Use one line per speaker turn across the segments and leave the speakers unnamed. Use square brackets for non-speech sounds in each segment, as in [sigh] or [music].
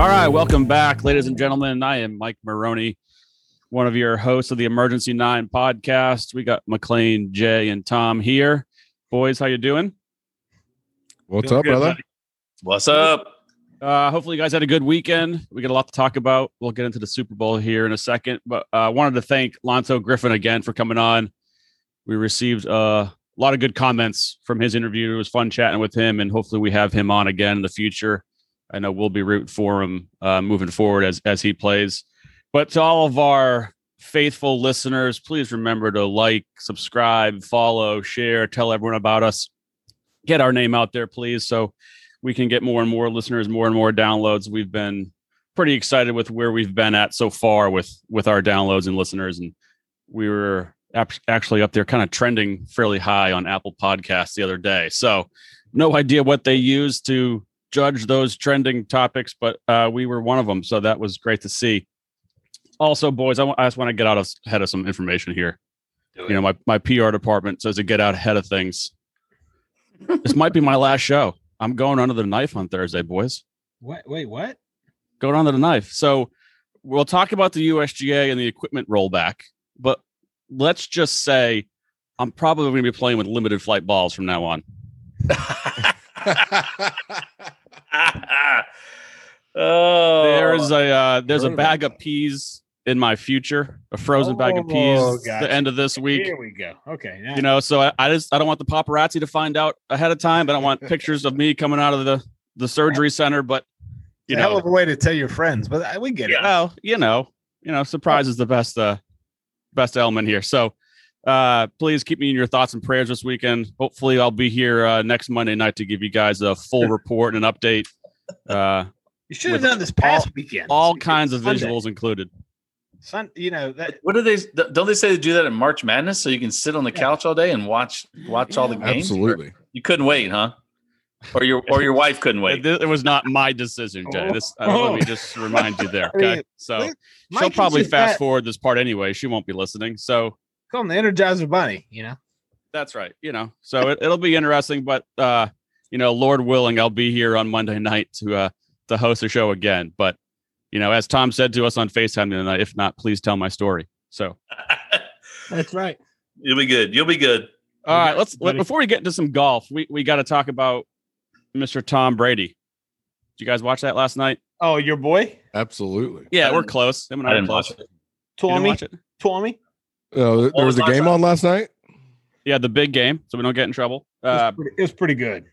All right, welcome back, ladies and gentlemen. I am Mike Maroney, one of your hosts of the Emergency Nine podcast. We got McLean, Jay, and Tom here. Boys, how you doing?
What's
Doing
up,
good,
brother?
buddy.
What's up?
Uh, hopefully, you guys had a good weekend. We got a lot to talk about. We'll get into the Super Bowl here in a second, but I uh, wanted to thank Lonzo Griffin again for coming on. We received uh, a lot of good comments from his interview. It was fun chatting with him, and hopefully, we have him on again in the future. I know we'll be rooting for him uh, moving forward as as he plays. But to all of our faithful listeners, please remember to like, subscribe, follow, share, tell everyone about us. Get our name out there, please, so we can get more and more listeners, more and more downloads. We've been pretty excited with where we've been at so far with with our downloads and listeners, and we were actually up there, kind of trending fairly high on Apple Podcasts the other day. So, no idea what they use to judge those trending topics, but uh, we were one of them. So that was great to see. Also, boys, I, just want to get out of, ahead of some information here. You know, my, my PR department says to get out ahead of things. this might be my last show. I'm going under the knife on Thursday, boys.
What? Wait, what?
Going under the knife. So we'll talk about the USGA and the equipment rollback, but let's just say I'm probably going to be playing with limited flight balls from now on. [laughs] [laughs] [laughs]
oh,
There's a uh, there's a bag of peas in my future, a frozen bag of peas.
Oh,
The end of this week,
Here we go. Okay. Now,
you know. So I, I just I don't want the paparazzi to find out ahead of time. I don't want [laughs] pictures of me coming out of the the surgery center. But you
it's a hell
know,
of a way to tell your friends, but we get it.
well, you know, you know, surprise is the best uh best element here. So uh please keep me in your thoughts and prayers this weekend. Hopefully I'll be here uh next Monday night to give you guys a full report and an update. Uh
You should have done this past weekend.
all
You did
kinds of
Sunday.
visuals included.
Sun, you know that.
What do they? Don't they say to do that in March Madness so you can sit on the
Yeah.
couch all day and watch watch all the games?
Absolutely.
You couldn't wait, huh? Or your or your wife couldn't wait. [laughs]
It, it was not my decision, Jay. This uh, let me just remind you there. [laughs]
I mean,
Okay. So she'll probably fast
that-
forward this part anyway. She won't be listening. So
Call him the Energizer Bunny. You know.
That's right. You know, so it, it'll be interesting, but uh, you know, Lord willing, I'll be here on Monday night to uh to host the show again. But you know, as Tom said to us on FaceTime tonight, if not, please tell my story. So [laughs]
That's right.
You'll be good. You'll be good.
all right, let's let, before we get into some golf, we, we got to talk about Mr. Tom Brady. Did you guys watch that last night?
Oh, your boy
Absolutely.
Yeah, we're close. Him and
I
I,
didn't
close.
watch it.
You didn't
Tommy. Tommy.
Uh, there
was
was a game
night?
on last night.
Yeah, the big game, so we don't get in trouble.
It was,
Uh,
pretty, it was pretty good.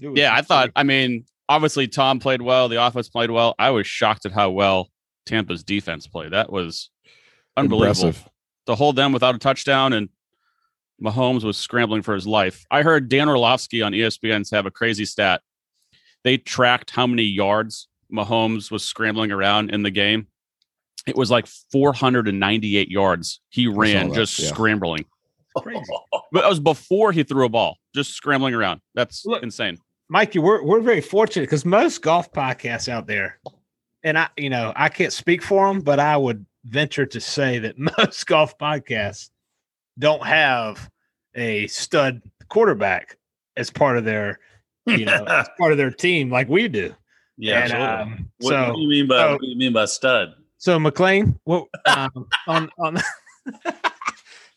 Was
yeah, I
pretty
thought. I mean, obviously Tom played well. The offense played well. I was shocked at how well Tampa's defense played. That was unbelievable.
Impressive.
To hold them without a touchdown and Mahomes was scrambling for his life. I heard Dan Orlovsky on ESPN have a crazy stat. They tracked how many yards Mahomes was scrambling around in the game. It was like 498 yards he ran just
yeah.
scrambling. [laughs]
Crazy.
But that was before he threw a ball, just scrambling around. That's
Look,
insane.
Mikey, we're we're very fortunate because most golf podcasts out there, and I, you know, I can't speak for them, but I would venture to say that [laughs] most golf podcasts don't have a stud quarterback as part of their, you know, [laughs] as part of their team like we do.
yeah.
And,
absolutely.
um,
what,
so,
what do you mean by
so-
what do you mean by stud?
So McLean, what um, on on, [laughs]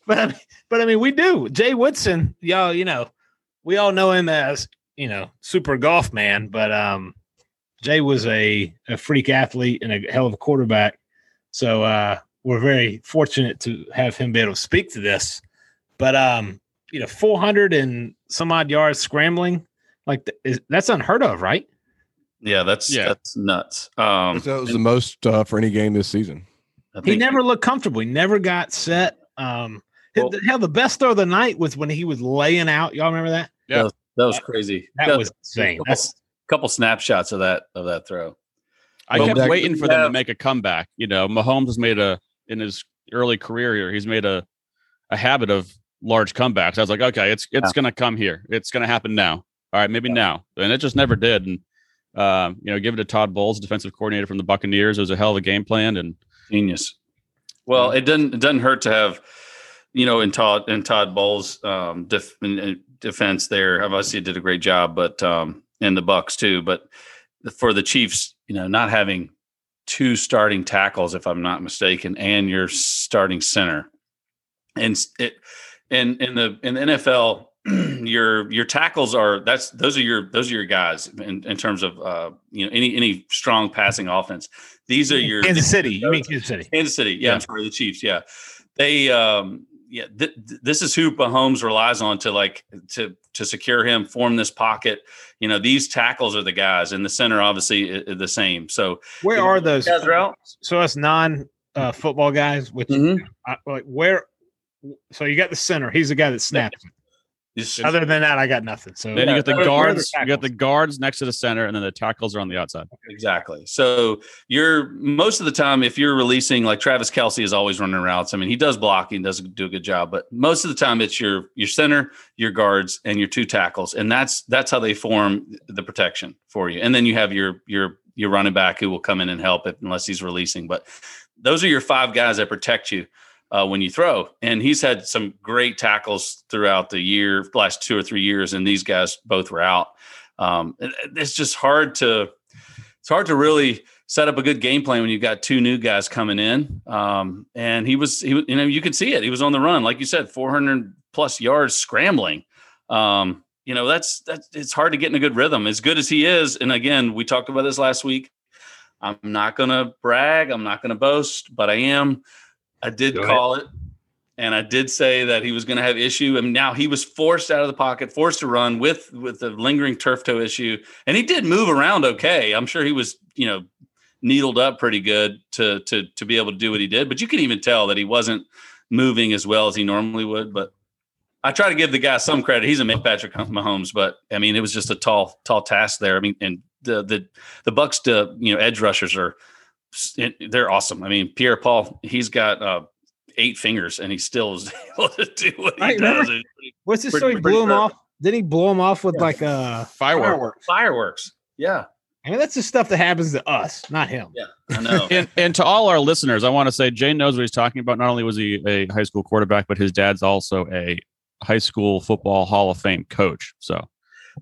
but I mean, but I mean, we do. Jay Woodson, y'all, you know, we all know him as you know, super golf man, but um, Jay was a a freak athlete and a hell of a quarterback. So uh, we're very fortunate to have him be able to speak to this. But um, you know, four hundred and some odd yards scrambling, like is, that's unheard of, right?
Yeah, that's
Yeah.
that's nuts. Um,
that was the most uh, for any game this season.
He never looked comfortable. He never got set. Um,
Well-
the, hell, the best throw of the night was when he was laying out. Y'all remember that?
Yeah, that was crazy.
That
Yeah,
was insane.
couple-
That's
couple snapshots of that of that throw.
I
Well,
kept
that-
waiting for them to make a comeback. You know, Mahomes has made a in his early career here. He's made a a habit of large comebacks. I was like, okay, it's it's
Yeah.
gonna come here. It's gonna happen now. All right, maybe now. And it just never did. And um, you know, give it to Todd Bowles, defensive coordinator from the Buccaneers. It was a hell of a game plan. And
Genius. Well, it doesn't it doesn't hurt to have, you know, in Todd in Todd Bowles' um, def, in, in defense there. Obviously, did a great job, but um, and the Bucks too. But for the Chiefs, you know, not having two starting tackles, if I'm not mistaken, and your starting center, and it, and in the in the NFL, [clears throat] your your tackles are that's those are your those are your guys in, in terms of uh, you know any any strong passing offense. These are your
Kansas City. You mean Kansas City?
Kansas City. Yeah,
Yeah.
I'm sorry, the Chiefs. Yeah, they. um Yeah, th- th- this is who Mahomes relies on to like to to secure him, form this pocket. You know, these tackles are the guys, and the center obviously i- i- the same. So
Where are those?
guys are out.
So us non uh, football guys, which
Mhm.
I, like where. So you got the center. He's the guy that snaps. it.
Just-
Other than that, I got nothing. So
Then you got the
where-
where the
guards. You got the guards next to the center, and then the tackles are on the outside.
Exactly. So you're most of the time, if you're releasing like Travis Kelce is always running routes. I mean, he does blocking, does do a good job, but most of the time it's your your center, your guards, and your two tackles, and that's that's how they form the protection for you. And then you have your your your running back who will come in and help it unless he's releasing. But those are your five guys that protect you uh, when you throw. And he's had some great tackles throughout the year, last two or three years, and these guys both were out. Um, it's just hard to it's hard to really set up a good game plan when you've got two new guys coming in. Um, and he was he you know you could see it. He was on the run, like you said, 400 plus yards scrambling. Um, you know that's that's it's hard to get in a good rhythm. As good as he is, and again, we talked about this last week. I'm not going to brag. I'm not going to boast, but I am. I did
Go ahead.
call it, and I did say that he was going to have issue. And now he was forced out of the pocket, forced to run with with the lingering turf toe issue, and he did move around okay. I'm sure he was, you know, needled up pretty good to to to be able to do what he did. But you can even tell that he wasn't moving as well as he normally would. But I try to give the guy some credit. He's a Patrick Mahomes, but I mean, it was just a tall, tall task there. I mean, and the the the Bucks, to you know, edge rushers are they're awesome. I mean, Pierre Paul, he's got uh, eight fingers, and he still is [laughs] able to do what he
I remember-
does.
what's this?
Pretty-
he
pretty
blew him off. Did he blow him off with like uh
Firework.
Fireworks, yeah,
I mean, that's the stuff that happens to us, not him.
Yeah, I know. [laughs]
And and to all our listeners, I want to say Jay knows what he's talking about. Not only was he a high school quarterback, but his dad's also a high school football Hall of Fame coach. So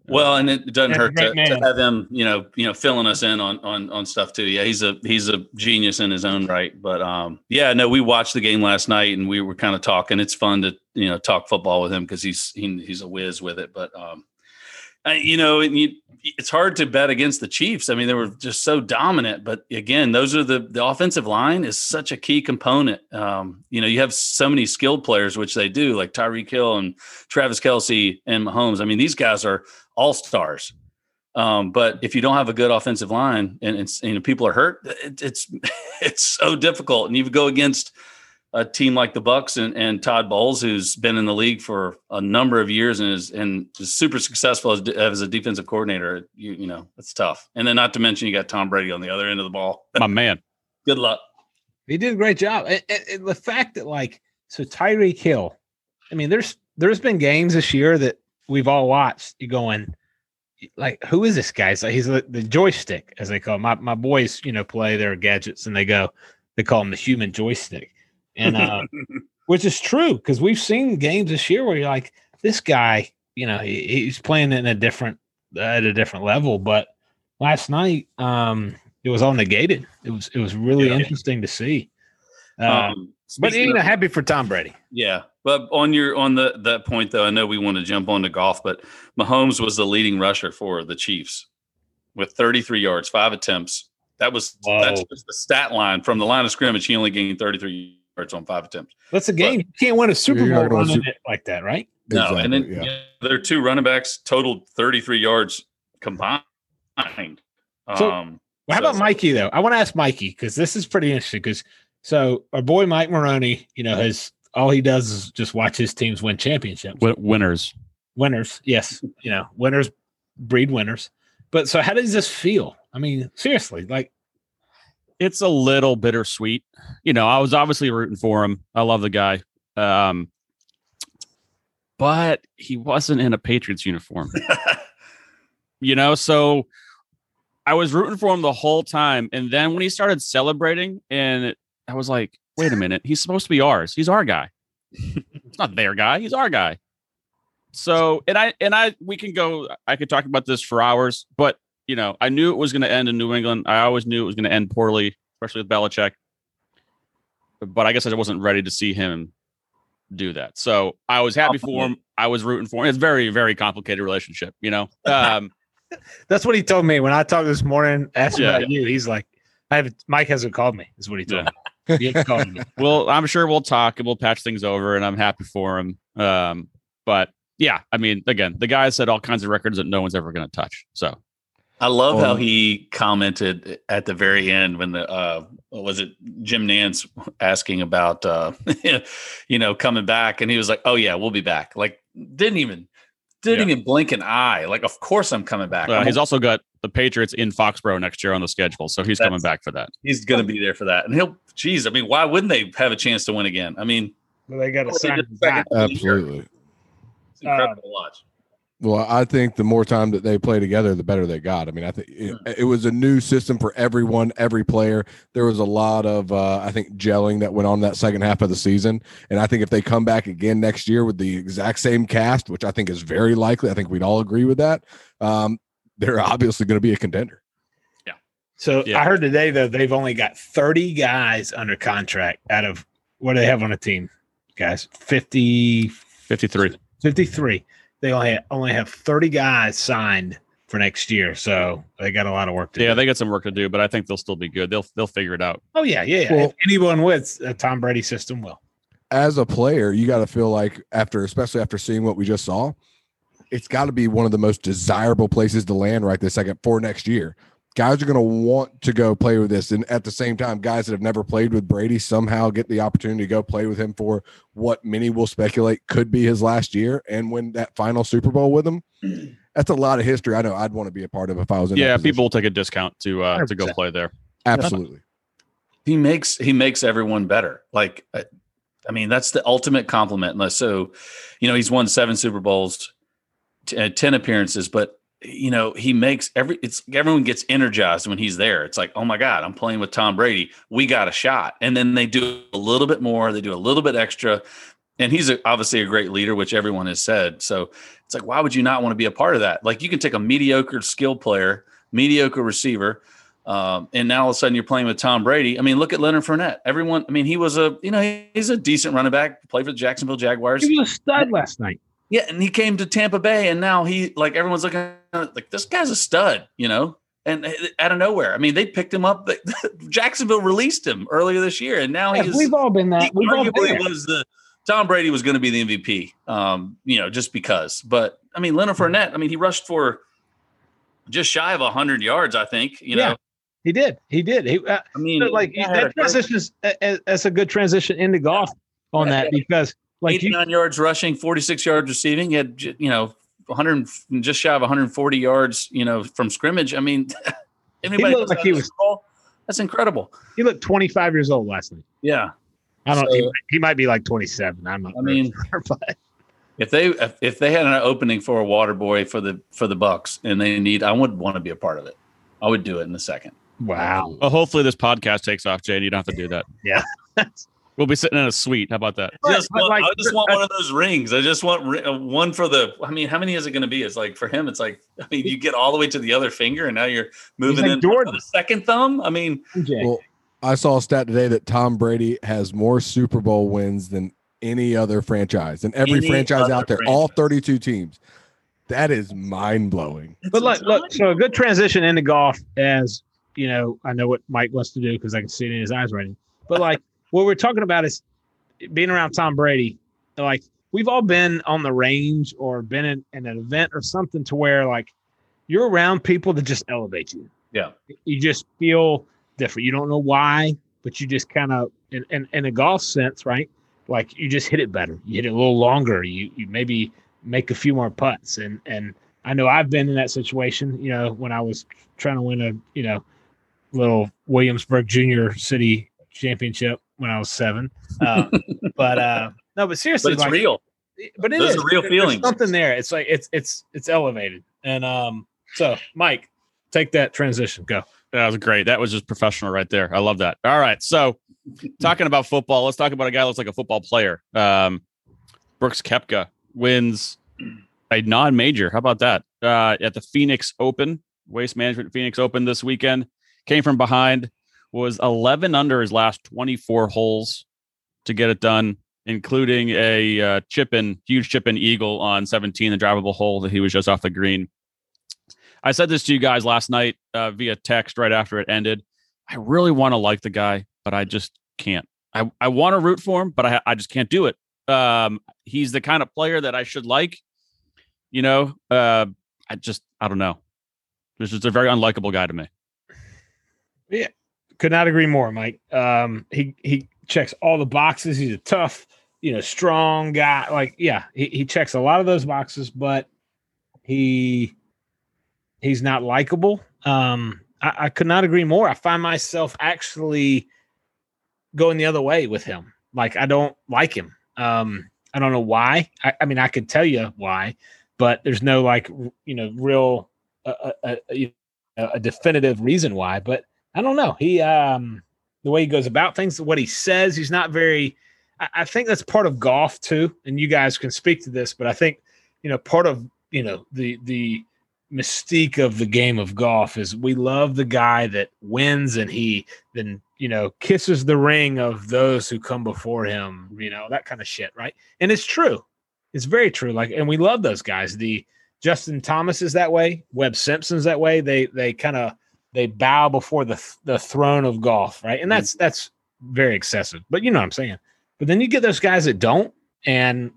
Well, and it doesn't hurt to, to have him, you know, you know, filling us in on on on stuff too. Yeah, he's a he's a genius in his own right. But um, yeah, no, we watched the game last night and we were kind of talking. It's fun to you know talk football with him because he's he, he's a whiz with it. But um, You know, and you, it's hard to bet against the Chiefs. I mean, they were just so dominant. But again, those are the the offensive line is such a key component. Um, you know, you have so many skilled players, which they do, like Tyreek Hill and Travis Kelce and Mahomes. I mean, these guys are all stars. Um, but if you don't have a good offensive line and it's you know people are hurt, it, it's [laughs] it's so difficult. And you go against a team like the Bucks and, and Todd Bowles, who's been in the league for a number of years and is and is super successful as, as a defensive coordinator. You you know it's tough. And then not to mention you got Tom Brady on the other end of the ball. [laughs]
my man.
Good luck.
He did a great job. And, and- and the fact that like so Tyreek Hill, I mean, there's there's been games this year that we've all watched. You going like, who is this guy? It's like he's the, the joystick, as they call him. My my boys, you know, play their gadgets and they go, they call him the human joystick, and uh, [laughs] which is true because we've seen games this year where you're like, this guy, you know, he, he's playing in a different at a different level. But last night, um, it was all negated. It was it was really
Yeah.
interesting to see. Uh,
Um,
but you know, happy for Tom Brady.
Yeah, but on your on the that point though, I know we want to jump on to golf, but Mahomes was the leading rusher for the Chiefs with 33 yards, five attempts. That was that's
Whoa.
just the stat line from the line of scrimmage. He only gained 33 yards on five attempts.
That's a game. you can't win a Super Bowl running
Super-
it like that, right?
No, and then
Exactly, yeah.
you know, their two running backs totaled 33 yards combined.
So-
um,
Well, how
so-
about Mikey though? I want to ask Mikey because this is pretty interesting. Because so our boy Mike Maroney, you know, has all he does is just watch his teams win championships.
Win- winners.
Winners, yes, you know, winners breed winners. But so, how does this feel? I mean, seriously, like
It's a little bittersweet. You know, I was obviously rooting for him. I love the guy. Um, but he wasn't in a Patriots uniform. [laughs] you know, so I was rooting for him the whole time. And then when he started celebrating, and I was like, wait a minute, he's supposed to be ours. He's our guy. it's not their guy, he's our guy. So, and I, and I, we can go, I could talk about this for hours, but you know, I knew it was going to end in New England. I always knew it was going to end poorly, especially with Belichick. But I guess I wasn't ready to see him do that. So I was happy for him. I was rooting for him. It's very, very complicated relationship, you know. [laughs] Um,
That's what he told me when I talked this morning. Asked
Yeah.
about you. He's like, I have Mike hasn't called me. Is what he told me. He hasn't called me. [laughs]
well, I'm sure we'll talk and we'll patch things over, and I'm happy for him. Um, but yeah, I mean, again, the guy said all kinds of records that no one's ever going to touch. So
I love how
Um,
he commented at the very end when the uh what was it Jim Nantz asking about uh [laughs] you know coming back and he was like, "Oh yeah, we'll be back." Like didn't even didn't
Yeah.
even blink an eye. Like of course I'm coming back.
uh,
I'm-
he's also got the Patriots in Foxborough next year on the schedule, so he's coming back for that.
he's going to be there for that. And he'll geez, I mean, why wouldn't they have a chance to win again? I mean,
Well, they got to
Well, they
sign
did
him
the second
back.
of the year.
Absolutely.
it's incredible to watch.
Well, I think the more time that they play together, the better they got. I mean, I think it, it was a new system for everyone, every player. There was a lot of, uh, I think, gelling that went on that second half of the season. And I think if they come back again next year with the exact same cast, which I think is very likely, I think we'd all agree with that. Um, they're [laughs] obviously going to be a contender. Yeah.
So
Yeah.
I heard today though they've only got 30 guys under contract out of what do they have on a team, guys? 50,
53.
53. They only have, only have 30 guys signed for next year, so they got a lot of work to
Yeah,
do.
they got some work to do, but I think they'll still be good. They'll they'll figure it out.
oh yeah, yeah, yeah.
Well-
If anyone with a Tom Brady system will.
as a player, you got to feel like after, especially after seeing what we just saw, it's got to be one of the most desirable places to land right this second for next year. Guys are going to want to go play with this, and at the same time, guys that have never played with Brady somehow get the opportunity to go play with him for what many will speculate could be his last year and win that final Super Bowl with him. [clears throat] That's a lot of history. I know I'd want to be a part of if I was in.
Yeah,
position.
people will take a discount to uh, to go play there.
absolutely.
he makes he makes everyone better. Like, I, I mean, that's the ultimate compliment. So, you know, he's won seven Super Bowls, t- uh, ten appearances, but you know, he makes every it's everyone gets energized when he's there. It's like, oh my god, I'm playing with Tom Brady. We got a shot, and then they do a little bit more. They do a little bit extra, and he's a, obviously a great leader, which everyone has said. So it's like, why would you not want to be a part of that? Like, you can take a mediocre skill player, mediocre receiver. Um, and now all of a sudden you're playing with Tom Brady. I mean, look at Leonard Fournette. Everyone, I mean, he was a, you know, he's a decent running back, played for the Jacksonville Jaguars.
He was a stud last night.
Yeah, and he came to Tampa Bay, and now he like everyone's looking like this guy's a stud, you know. And uh, out of nowhere, I mean, they picked him up. [laughs] Jacksonville released him earlier this year, and now
Yeah,
he's
we've all been that. We've all been
arguably was the Tom Brady was going to be the MVP, um, you know, just because. But I mean, Leonard Fournette, I mean, he rushed for just shy of hundred yards, I think. You
Yeah.
know,
He did. He did. He uh,
I mean,
like that
a
transition a- a- that's a good transition into golf on
Yeah.
that because like you
89 yards rushing, 46 yards receiving. He had, you know, 100, just shy of 140 yards, you know, from scrimmage. I mean, [laughs] anybody
looked like he was-
throw? That's incredible.
he looked 25 years old last night.
Yeah.
I don't.
So-
he, he might be like 27. I'm not.
I mean, [laughs]
sure, but
If they if, if they had an opening for a water boy for the for the Bucks and they need, I would want to be a part of it. I would do it in a second.
wow.
Well, hopefully this podcast takes off, Jay. and You don't have to do that.
Yeah. [laughs]
we'll be sitting in a suite. How about that?
But-
Just want-
like-
I just want one of those rings. I just want ri- uh, one for the. I mean, how many is it going to be? It's like for him, it's like I mean, you get all the way to the other finger, and now you're moving
like
in
Jordan.
the second thumb. I mean,
Well, I saw a stat today that Tom Brady has more Super Bowl wins than any other franchise, and every
Any
franchise out there, all 32 teams. That is mind blowing.
But look, look, so a good transition into golf as you know, I know what Mike wants to do because I can see it in his eyes right now. But like what we're talking about is being around Tom Brady. Like we've all been on the range or been in, in an event or something to where like you're around people that just elevate you.
Yeah.
You just feel different. You don't know why, but you just kind of in, in, in a golf sense, right? Like you just hit it better. You hit it a little longer. You you maybe make a few more putts and and I know I've been in that situation, you know, when I was trying to win a, you know, little Williamsburg Junior City championship when I was seven. Uh, [laughs] but uh, no, but seriously,
but it's
like,
real.
But it
Those
is.
are real
There- there's
feelings.
Something there. It's like it's it's it's elevated. And um, so Mike, take that transition. Go.
That was great. That was just professional right there. I love that. All right. So, talking about football, let's talk about a guy who looks like a football player. Um, Brooks Koepka wins a non major. How about that? Uh, at the Phoenix Open Waste Management Phoenix Open this weekend. Came from behind, was 11 under his last 24 holes to get it done, including a uh, chip in, huge chip in eagle on 17, the drivable hole that he was just off the green. I said this to you guys last night uh, via text right after it ended. I really want to like the guy, but I just can't. I, I want to root for him, but I, I just can't do it. Um, he's the kind of player that I should like. You know, uh, I just, I don't know. This is a very unlikable guy to me.
Yeah, could not agree more, Mike. Um, he he checks all the boxes. He's a tough, you know, strong guy. Like, yeah, he, he checks a lot of those boxes, but he he's not likable. Um, I, I could not agree more. I find myself actually going the other way with him. Like, I don't like him. Um, I don't know why. I, I mean, I could tell you why, but there's no like, you know, real uh, a, a, a definitive reason why. But I don't know. He um the way he goes about things, what he says, he's not very. I, I think that's part of golf too, and you guys can speak to this. But I think you know part of you know the the mystique of the game of golf is we love the guy that wins and he then you know kisses the ring of those who come before him you know that kind of shit right and it's true it's very true like and we love those guys the justin thomas is that way webb simpson's that way they they kind of they bow before the the throne of golf right and that's that's very excessive but you know what i'm saying but then you get those guys that don't and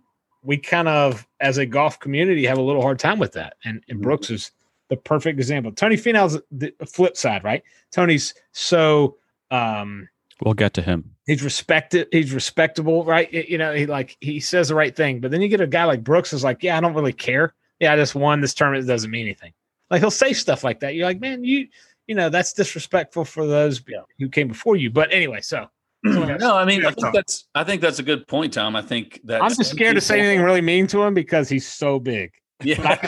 we kind of, as a golf community, have a little hard time with that. And, and Brooks is the perfect example. Tony Finau's the flip side, right? Tony's so um
we'll get to him.
He's respected, he's respectable, right? You know, he like he says the right thing. But then you get a guy like Brooks is like, Yeah, I don't really care. Yeah, I just won this tournament, it doesn't mean anything. Like he'll say stuff like that. You're like, man, you you know, that's disrespectful for those who came before you. But anyway, so [clears throat]
no, I mean, I think that's I think that's a good point, Tom. I think that
I'm just scared to say anything really mean to him because he's so big.
Yeah,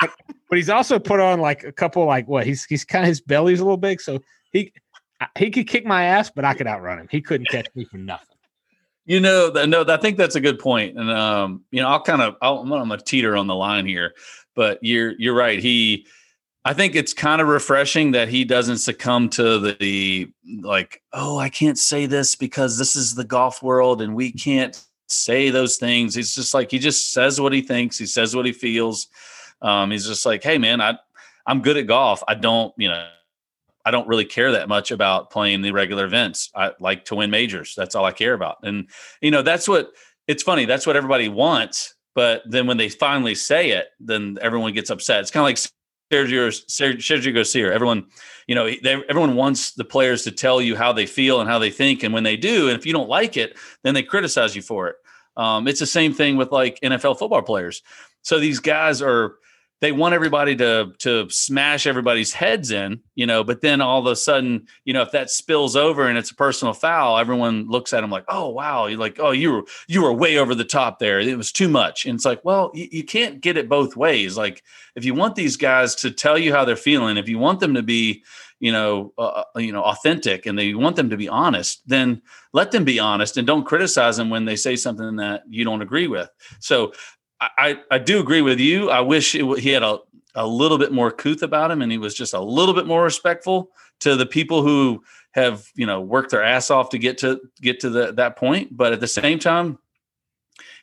but, but he's also put on like a couple like what he's he's kind of his belly's a little big, so he he could kick my ass, but I could outrun him. He couldn't catch me for nothing.
You know, no, I think that's a good point, and um, you know, I'll kind of I'll, I'm gonna teeter on the line here, but you're you're right. He I think it's kind of refreshing that he doesn't succumb to the like, oh, I can't say this because this is the golf world and we can't say those things. He's just like he just says what he thinks, he says what he feels. Um, he's just like, hey man, I I'm good at golf. I don't, you know, I don't really care that much about playing the regular events. I like to win majors. That's all I care about. And you know, that's what it's funny. That's what everybody wants. But then when they finally say it, then everyone gets upset. It's kind of like Sergio Sergio Garcia. Everyone, you know, they, everyone wants the players to tell you how they feel and how they think, and when they do, and if you don't like it, then they criticize you for it. Um, it's the same thing with like NFL football players. So these guys are they want everybody to to smash everybody's heads in, you know, but then all of a sudden, you know, if that spills over and it's a personal foul, everyone looks at them like, "Oh, wow, you're like, oh, you were you were way over the top there. It was too much." And it's like, well, you, you can't get it both ways. Like, if you want these guys to tell you how they're feeling, if you want them to be, you know, uh, uh you know, authentic, and they want them to be honest, then let them be honest and don't criticize them when they say something that you don't agree with. So I, I do agree with you. I wish it, he had a, a little bit more couth about him and he was just a little bit more respectful to the people who have, you know, worked their ass off to get to get to the, that point. But at the same time,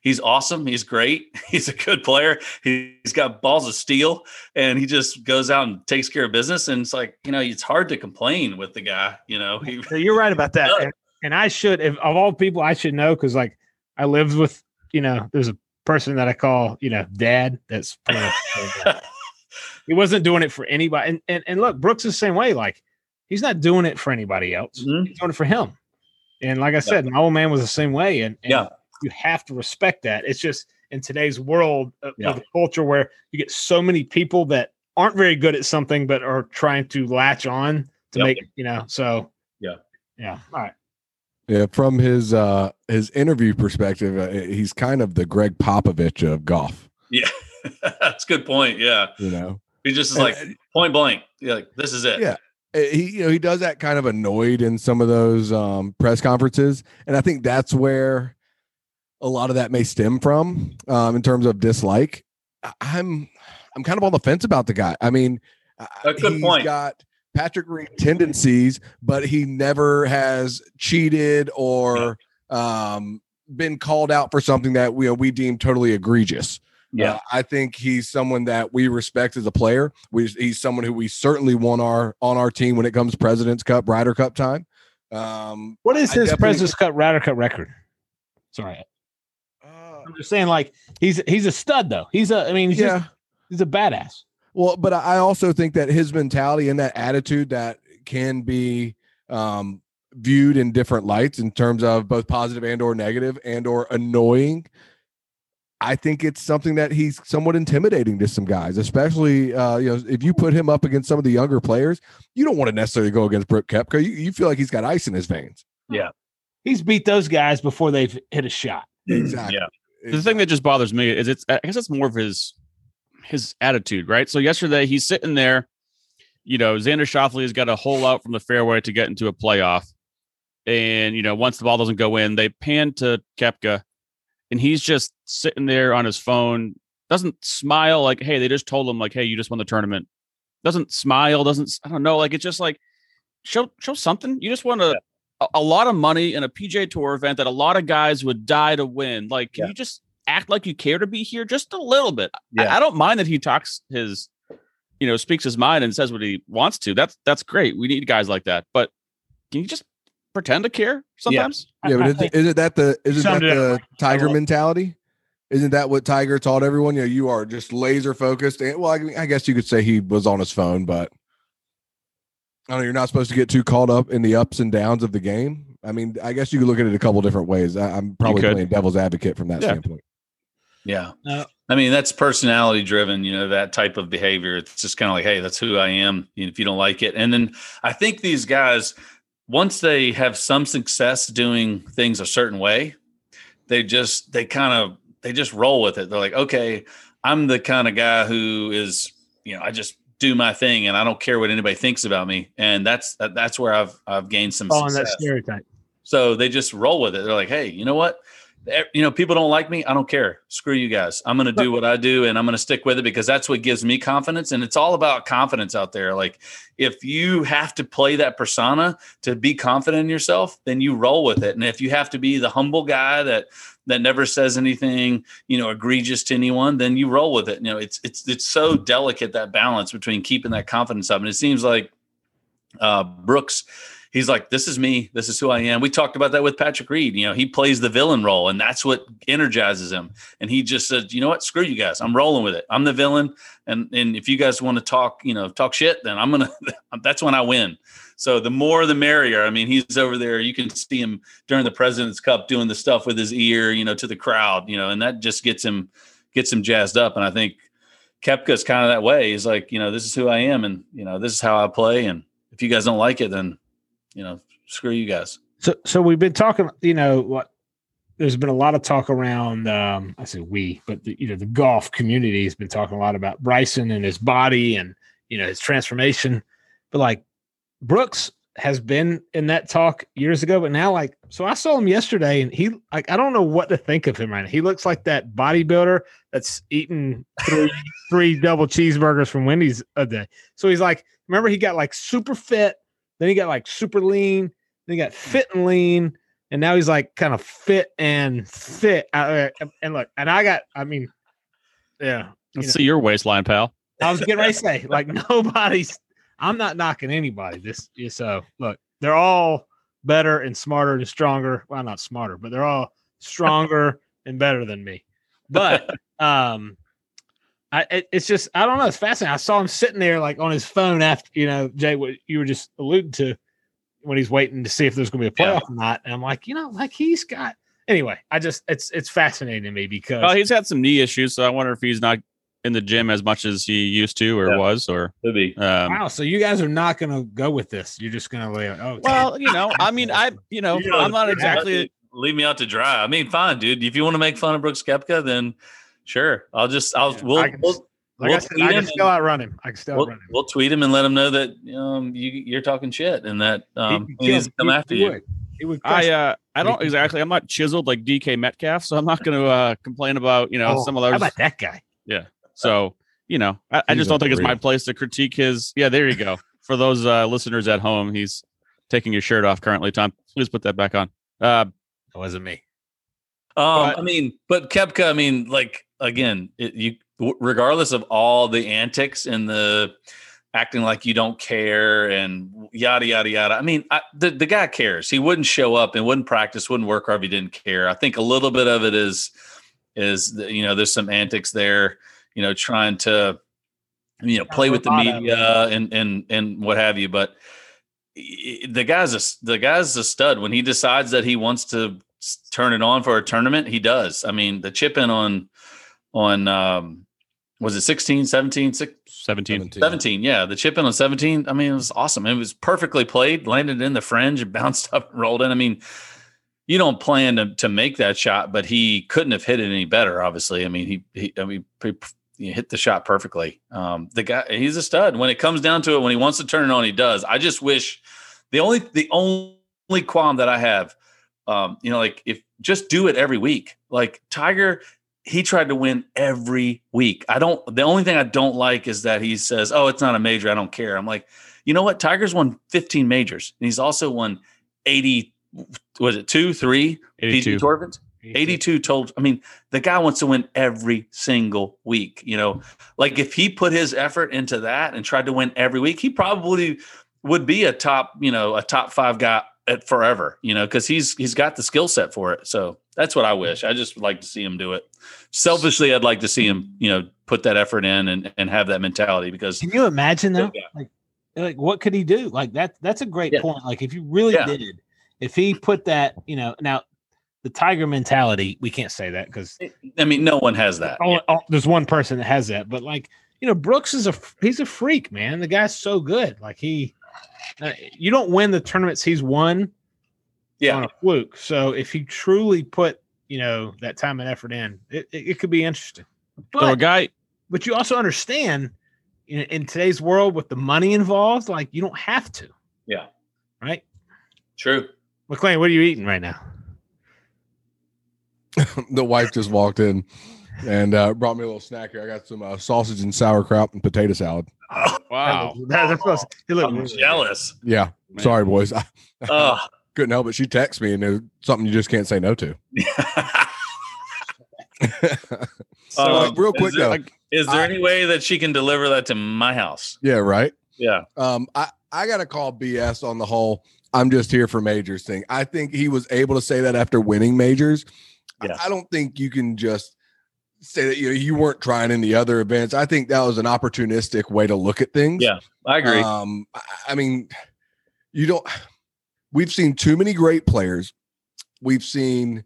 he's awesome. He's great. [laughs] He's a good player. He's got balls of steel and he just goes out and takes care of business. And it's like, you know, it's hard to complain with the guy, you know, he,
you're right about that. [laughs] And, and I should, if of all people, I should know. Cause like I lived with, you know, there's a person that I call, you know, dad. That's [laughs] he wasn't doing it for anybody. And, and and look, Brooks is the same way. Like he's not doing it for anybody else. Mm-hmm. He's doing it for him. And like I said, yeah. my old man was the same way. And, and,
yeah,
you have to respect that. It's just in today's world of, yeah. of culture where you get so many people that aren't very good at something but are trying to latch on to yep. make you know. So
yeah,
yeah. All right.
Yeah, from his uh his interview perspective, uh, he's kind of the Gregg Popovich of golf.
Yeah, [laughs] that's a good point. Yeah,
you know,
he just is and, like point blank. Yeah, like this is it.
Yeah, eh, he you know he does that kind of annoyed in some of those um, press conferences, and I think that's where a lot of that may stem from um, in terms of dislike. I'm I'm kind of on the fence about the guy. I mean, Uh,
A good
he's
point.
got Patrick Reed tendencies, but he never has cheated or um, been called out for something that we we deem totally egregious.
Yeah.
Uh, I think he's someone that we respect as a player. We, he's someone who we certainly want our on our team when it comes to President's Cup, Ryder Cup time. Um,
What is his President's Cup Ryder Cup record? Sorry, I'm just saying. Like he's he's a stud though. He's a. I mean, he's
yeah.
just, he's a badass.
Well, but I also think that his mentality and that attitude that can be um, viewed in different lights in terms of both positive and or negative and or annoying. I think it's something that he's somewhat intimidating to some guys, especially uh, you know if you put him up against some of the younger players, you don't want to necessarily go against Brooke Koepka. You, you feel like he's got ice in his veins.
Yeah, he's beat those guys before they've hit a shot.
Exactly.
Yeah.
the thing that just bothers me is it's I guess it's more of his his attitude, right? So yesterday he's sitting there, you know, Xander Schauffele has got a hole out from the fairway to get into a playoff. And you know, once the ball doesn't go in, they pan to Koepka and he's just sitting there on his phone, doesn't smile like, hey, they just told him, like, hey, you just won the tournament. Doesn't smile, doesn't I don't know, like it's just like show show something. You just want to a, a lot of money in a PGA Tour event that a lot of guys would die to win. Like, can
Yeah.
you just act like you care to be here just a little bit? I-
Yeah.
I, don't mind that he talks his, you know, speaks his mind and says what he wants to. That's that's great. We need guys like that. But can you just pretend to care sometimes?
Yeah, but is, isn't that the isn't that
Summed it up
the. Tiger mentality? Isn't that what Tiger taught everyone? You know, you are just laser focused. And well, I, mean, I guess you could say he was on his phone, but I don't know. You're not supposed to get too caught up in the ups and downs of the game. I mean, I guess you could look at it a couple different ways. I, I'm probably playing devil's advocate from that
Yeah.
standpoint.
Yeah.
Uh,
I mean, that's personality driven, you know, that type of behavior. It's just kind of like, hey, that's who I am. Know, if you don't like it. And then I think these guys, once they have some success doing things a certain way, they just, they kind of, they just roll with it. They're like, okay, I'm the kind of guy who is, you know, I just do my thing and I don't care what anybody thinks about me. And that's, that, that's where I've, I've gained some
Following that stereotype.
So they just roll with it. They're like, hey, you know what? You know, people don't like me. I don't care. Screw you guys. I'm going to do what I do and I'm going to stick with it because that's what gives me confidence. And it's all about confidence out there. Like, if you have to play that persona to be confident in yourself, then you roll with it. And if you have to be the humble guy that, that never says anything, you know, egregious to anyone, then you roll with it. You know, it's it's it's so delicate that balance between keeping that confidence up. And it seems like uh, Brooks, he's like, this is me. This is who I am. We talked about that with Patrick Reed. You know, he plays the villain role, and that's what energizes him. And he just said, you know what? Screw you guys. I'm rolling with it. I'm the villain. And and if you guys want to talk, you know, talk shit, then I'm gonna. [laughs] that's when I win. So the more the merrier. I mean, he's over there. You can see him during the President's Cup doing the stuff with his ear, you know, to the crowd, you know, and that just gets him gets him jazzed up. And I think Koepka's kind of that way. He's like, you know, this is who I am, and you know, this is how I play. And if you guys don't like it, then you know, screw you guys.
So, so we've been talking. You know what? There's been a lot of talk around. Um, I say we, but the, you know, the golf community has been talking a lot about Bryson and his body and you know his transformation. But like Brooks has been in that talk years ago, but now like, so I saw him yesterday, and he like I don't know what to think of him right now. He looks like that bodybuilder that's eating three [laughs] three double cheeseburgers from Wendy's a day. So he's like, remember he got like super fit, then he got like super lean, then he got fit and lean, and now he's like kind of fit and fit. Uh, and look, and I got, I mean, yeah,
Let's
know.
see your waistline, pal.
I was getting ready to say, like, [laughs] nobody's, I'm not knocking anybody. This, yeah, so look, they're all better and smarter and stronger. Well, not smarter, but they're all stronger and better than me. But, [laughs] um, I, it, it's just, I don't know. It's fascinating. I saw him sitting there like on his phone after, you know, Jay, what you were just alluding to when he's waiting to see if there's going to be a
Yeah.
playoff or not. And I'm like, you know, like he's got, anyway, I just, it's, it's fascinating to me because
Well, he's had some knee issues, so I wonder if he's not in the gym as much as he used to or
Yeah.
was or
Could be.
um
Wow, so you guys are not going to go with this. You're just going to lay. Oh,
well, you know, I mean, I you know,
You know,
I'm not exactly
leave me out to dry. I mean, fine, dude. If you want to make fun of Brooks Koepka, then sure. I'll just I'll
Yeah,
we'll
I can-
we'll,
like
we'll
I said,
tweet
I
him
can still outrun him. I can still
we'll,
outrun him.
we'll tweet him and let him know that um you you're talking shit and that um
He'd
he
kill
needs to come
He-
after
he
you.
would. Would.
I uh I don't exactly I'm not chiseled like DK Metcalf, so I'm not gonna uh complain about, you know,
Oh,
some of those.
How about that guy? Yeah.
So you know, I, I just don't think it's my place to critique his. Yeah, there you go. For those uh, listeners at home, he's taking his shirt off currently. Tom, please put that back on. Uh,
It wasn't me.
Um,
But-
I mean, but Koepka, I mean, like again, it, you regardless of all the antics and the acting like you don't care and yada yada yada. I mean, I, the the guy cares. He wouldn't show up and wouldn't practice, wouldn't work hard if he didn't care. I think a little bit of it is is you know there's some antics there, you know, trying to you know play with the media and and and what have you, but. The guy's a the guy's a stud. When he decides that he wants to turn it on for a tournament, he does. I mean, the chip in on on um was it 16, 17, six-
17.
17. Yeah, the chip in on 17. I mean, it was awesome. It was perfectly played, landed in the fringe, and [laughs] bounced up and rolled in. I mean, you don't plan to, to make that shot, but he couldn't have hit it any better, obviously. I mean, he, he I mean, he, he hit the shot perfectly. Um, the guy, he's a stud. When it comes down to it, when he wants to turn it on, he does. I just wish the only the only qualm that I have, um, you know, like if just do it every week. Like Tiger, he tried to win every week. I don't. The only thing I don't like is that he says, "Oh, it's not a major. I don't care." I'm like, you know what? Tiger's won 15 majors, and he's also won 80. Was it two, three
82.
PGA Tour 82 told. I mean, the guy wants to win every single week. You know, like if he put his effort into that and tried to win every week, he probably would be a top, you know, a top five guy at forever. You know, because he's he's got the skill set for it. So that's what I wish. I just would like to see him do it. Selfishly, I'd like to see him, you know, put that effort in and and have that mentality because
Can you imagine though?
Yeah.
Like, like what could he do? Like that. That's a great
Yeah.
point. Like if you really
Yeah.
did, if he put that, you know, now the tiger mentality, we can't say that because
I mean, no one has that.
there's one person that has that. But like, you know, Brooks is a he's a freak, man. The guy's so good. Like he, uh, you don't win the tournaments he's won on a fluke. So if he truly put, you know, that time and effort in, it, it, it could be interesting. But
So a guy,
but you also understand in, in today's world with the money involved, like you don't have to.
Yeah.
Right.
true.
McLean, what are you eating right now? [laughs]
the wife just walked in and uh, brought me a little snack here. I got some uh, sausage and sauerkraut and potato salad.
wow.
That, that's supposed it looked
I'm
really good.
jealous.
Yeah,
Man.
sorry, boys. [laughs] I
Oh.
Couldn't help it. She texted me and it was something you just can't say no to. [laughs] [laughs]
So,
Uh, real quick
is there,
though,
is there
I-
any way that she can deliver that to my house?
yeah, right.
Yeah.
Um, I I got to call BS on the whole. I'm just here for majors thing. I think he was able to say that after winning majors. I- I, don't think you can just say that you know, you weren't trying in the other events. I think that was an opportunistic way to look at things.
Yeah, I agree.
Um, I, I mean, you don't. We've seen too many great players. We've seen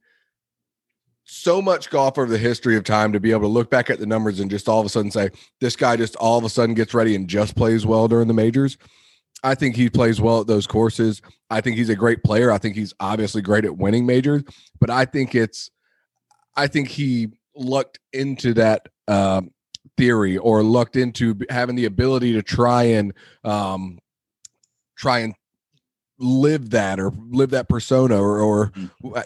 so much golf over the history of time to be able to look back at the numbers and just all of a sudden say this guy just all of a sudden gets ready and just plays well during the majors. I think he plays well at those courses. I think he's a great player. I think he's obviously great at winning majors, but I think it's I think he lucked into that um, theory or lucked into having the ability to try and um, try and live that or live that persona or, or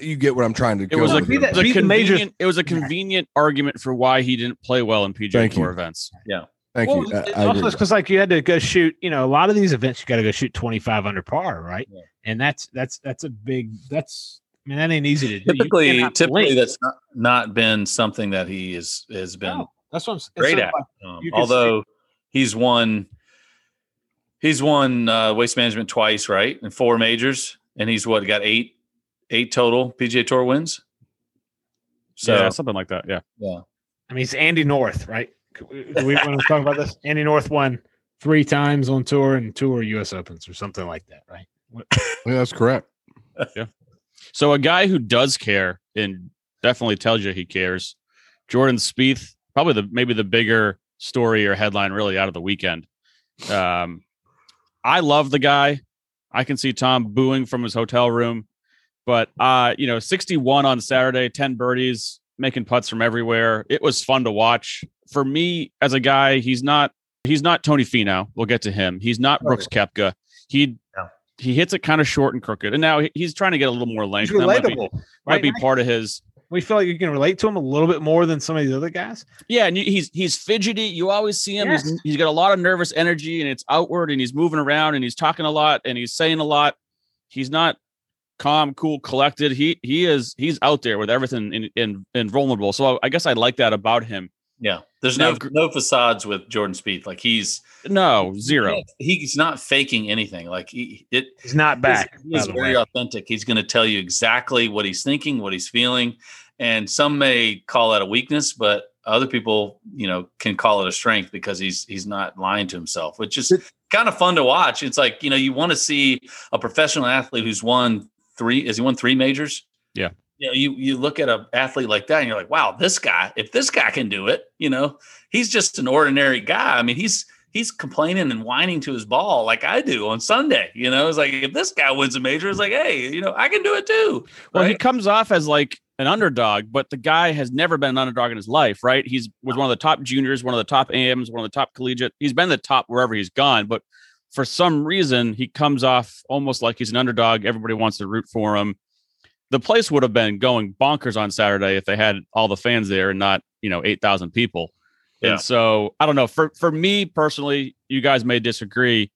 you get what I'm trying to
It
go
was a,
with
be
here.
that-
it was a
beat the
convenient, it was a convenient argument for why he didn't play well in PGA
Thank
Tour
you.
events. Yeah.
Thank
well,
you. I- I
also because like you had to go shoot, you know, a lot of these events you got to go shoot 25 under par, right?
Yeah.
And that's that's that's a big that's I mean that ain't easy to do.
Typically,
cannot
typically
blink.
that's not, not been something that he is has been
No, that's what I'm s-
great at.
like,
Um,
You can
although he's won, he's won uh, waste management twice, right, in four majors, and he's what got eight, eight total PGA Tour wins. So
yeah, something like that. Yeah.
yeah,
I mean, it's Andy North, right? Do we want to talk about this? Andy North won three times on tour and two are U.S. Opens or something like that, right? [laughs]
Yeah, that's correct. [laughs] Yeah.
So a guy who does care and definitely tells you he cares, Jordan Spieth, probably the maybe the bigger story or headline really out of the weekend. Um, I love the guy. I can see Tom booing from his hotel room, but uh, you know, 61 on Saturday, 10 birdies, making putts from everywhere. It was fun to watch. For me, as a guy, he's not he's not Tony Finau. We'll get to him. He's not Brooks Koepka. He
No.
he hits it kind of short and crooked, and now he's trying to get a little more length. That might be, might
right?
be part of his
We feel like you can relate to him a little bit more than some of these other guys.
Yeah, and he's he's fidgety. You always see him.
Yes.
He's, he's got a lot of nervous energy, and it's outward, and he's moving around, and he's talking a lot, and he's saying a lot. He's not calm, cool, collected. He he is he's out there with everything in, in, in vulnerable. So I guess I like that about him.
Yeah, there's
Now,
no
gr-
no facades with Jordan Spieth. Like he's
No zero.
He's not faking anything. Like he it
He's not back.
He's, he's very
way.
authentic. He's going to tell you exactly what he's thinking, what he's feeling, and some may call that a weakness, but other people, you know, can call it a strength because he's he's not lying to himself, which is kind of fun to watch. It's like you know, you want to see a professional athlete who's won three. Has he won three majors?
Yeah.
You know, you you look at an athlete like that, and you're like, wow, this guy. If this guy can do it, you know, he's just an ordinary guy. I mean, he's he's complaining and whining to his ball like I do on Sunday. You know, it's like if this guy wins a major, it's like, hey, you know, I can do it too.
Well, he comes off as like an underdog, but the guy has never been an underdog in his life, right? He's was one of the top juniors, one of the top AMs, one of the top collegiate. He's been the top wherever he's gone, but for some reason he comes off almost like he's an underdog. Everybody wants to root for him. The place would have been going bonkers on Saturday if they had all the fans there and not, you know, 8,000 people.
Yeah.
And so I don't know. For for me personally, you guys may disagree.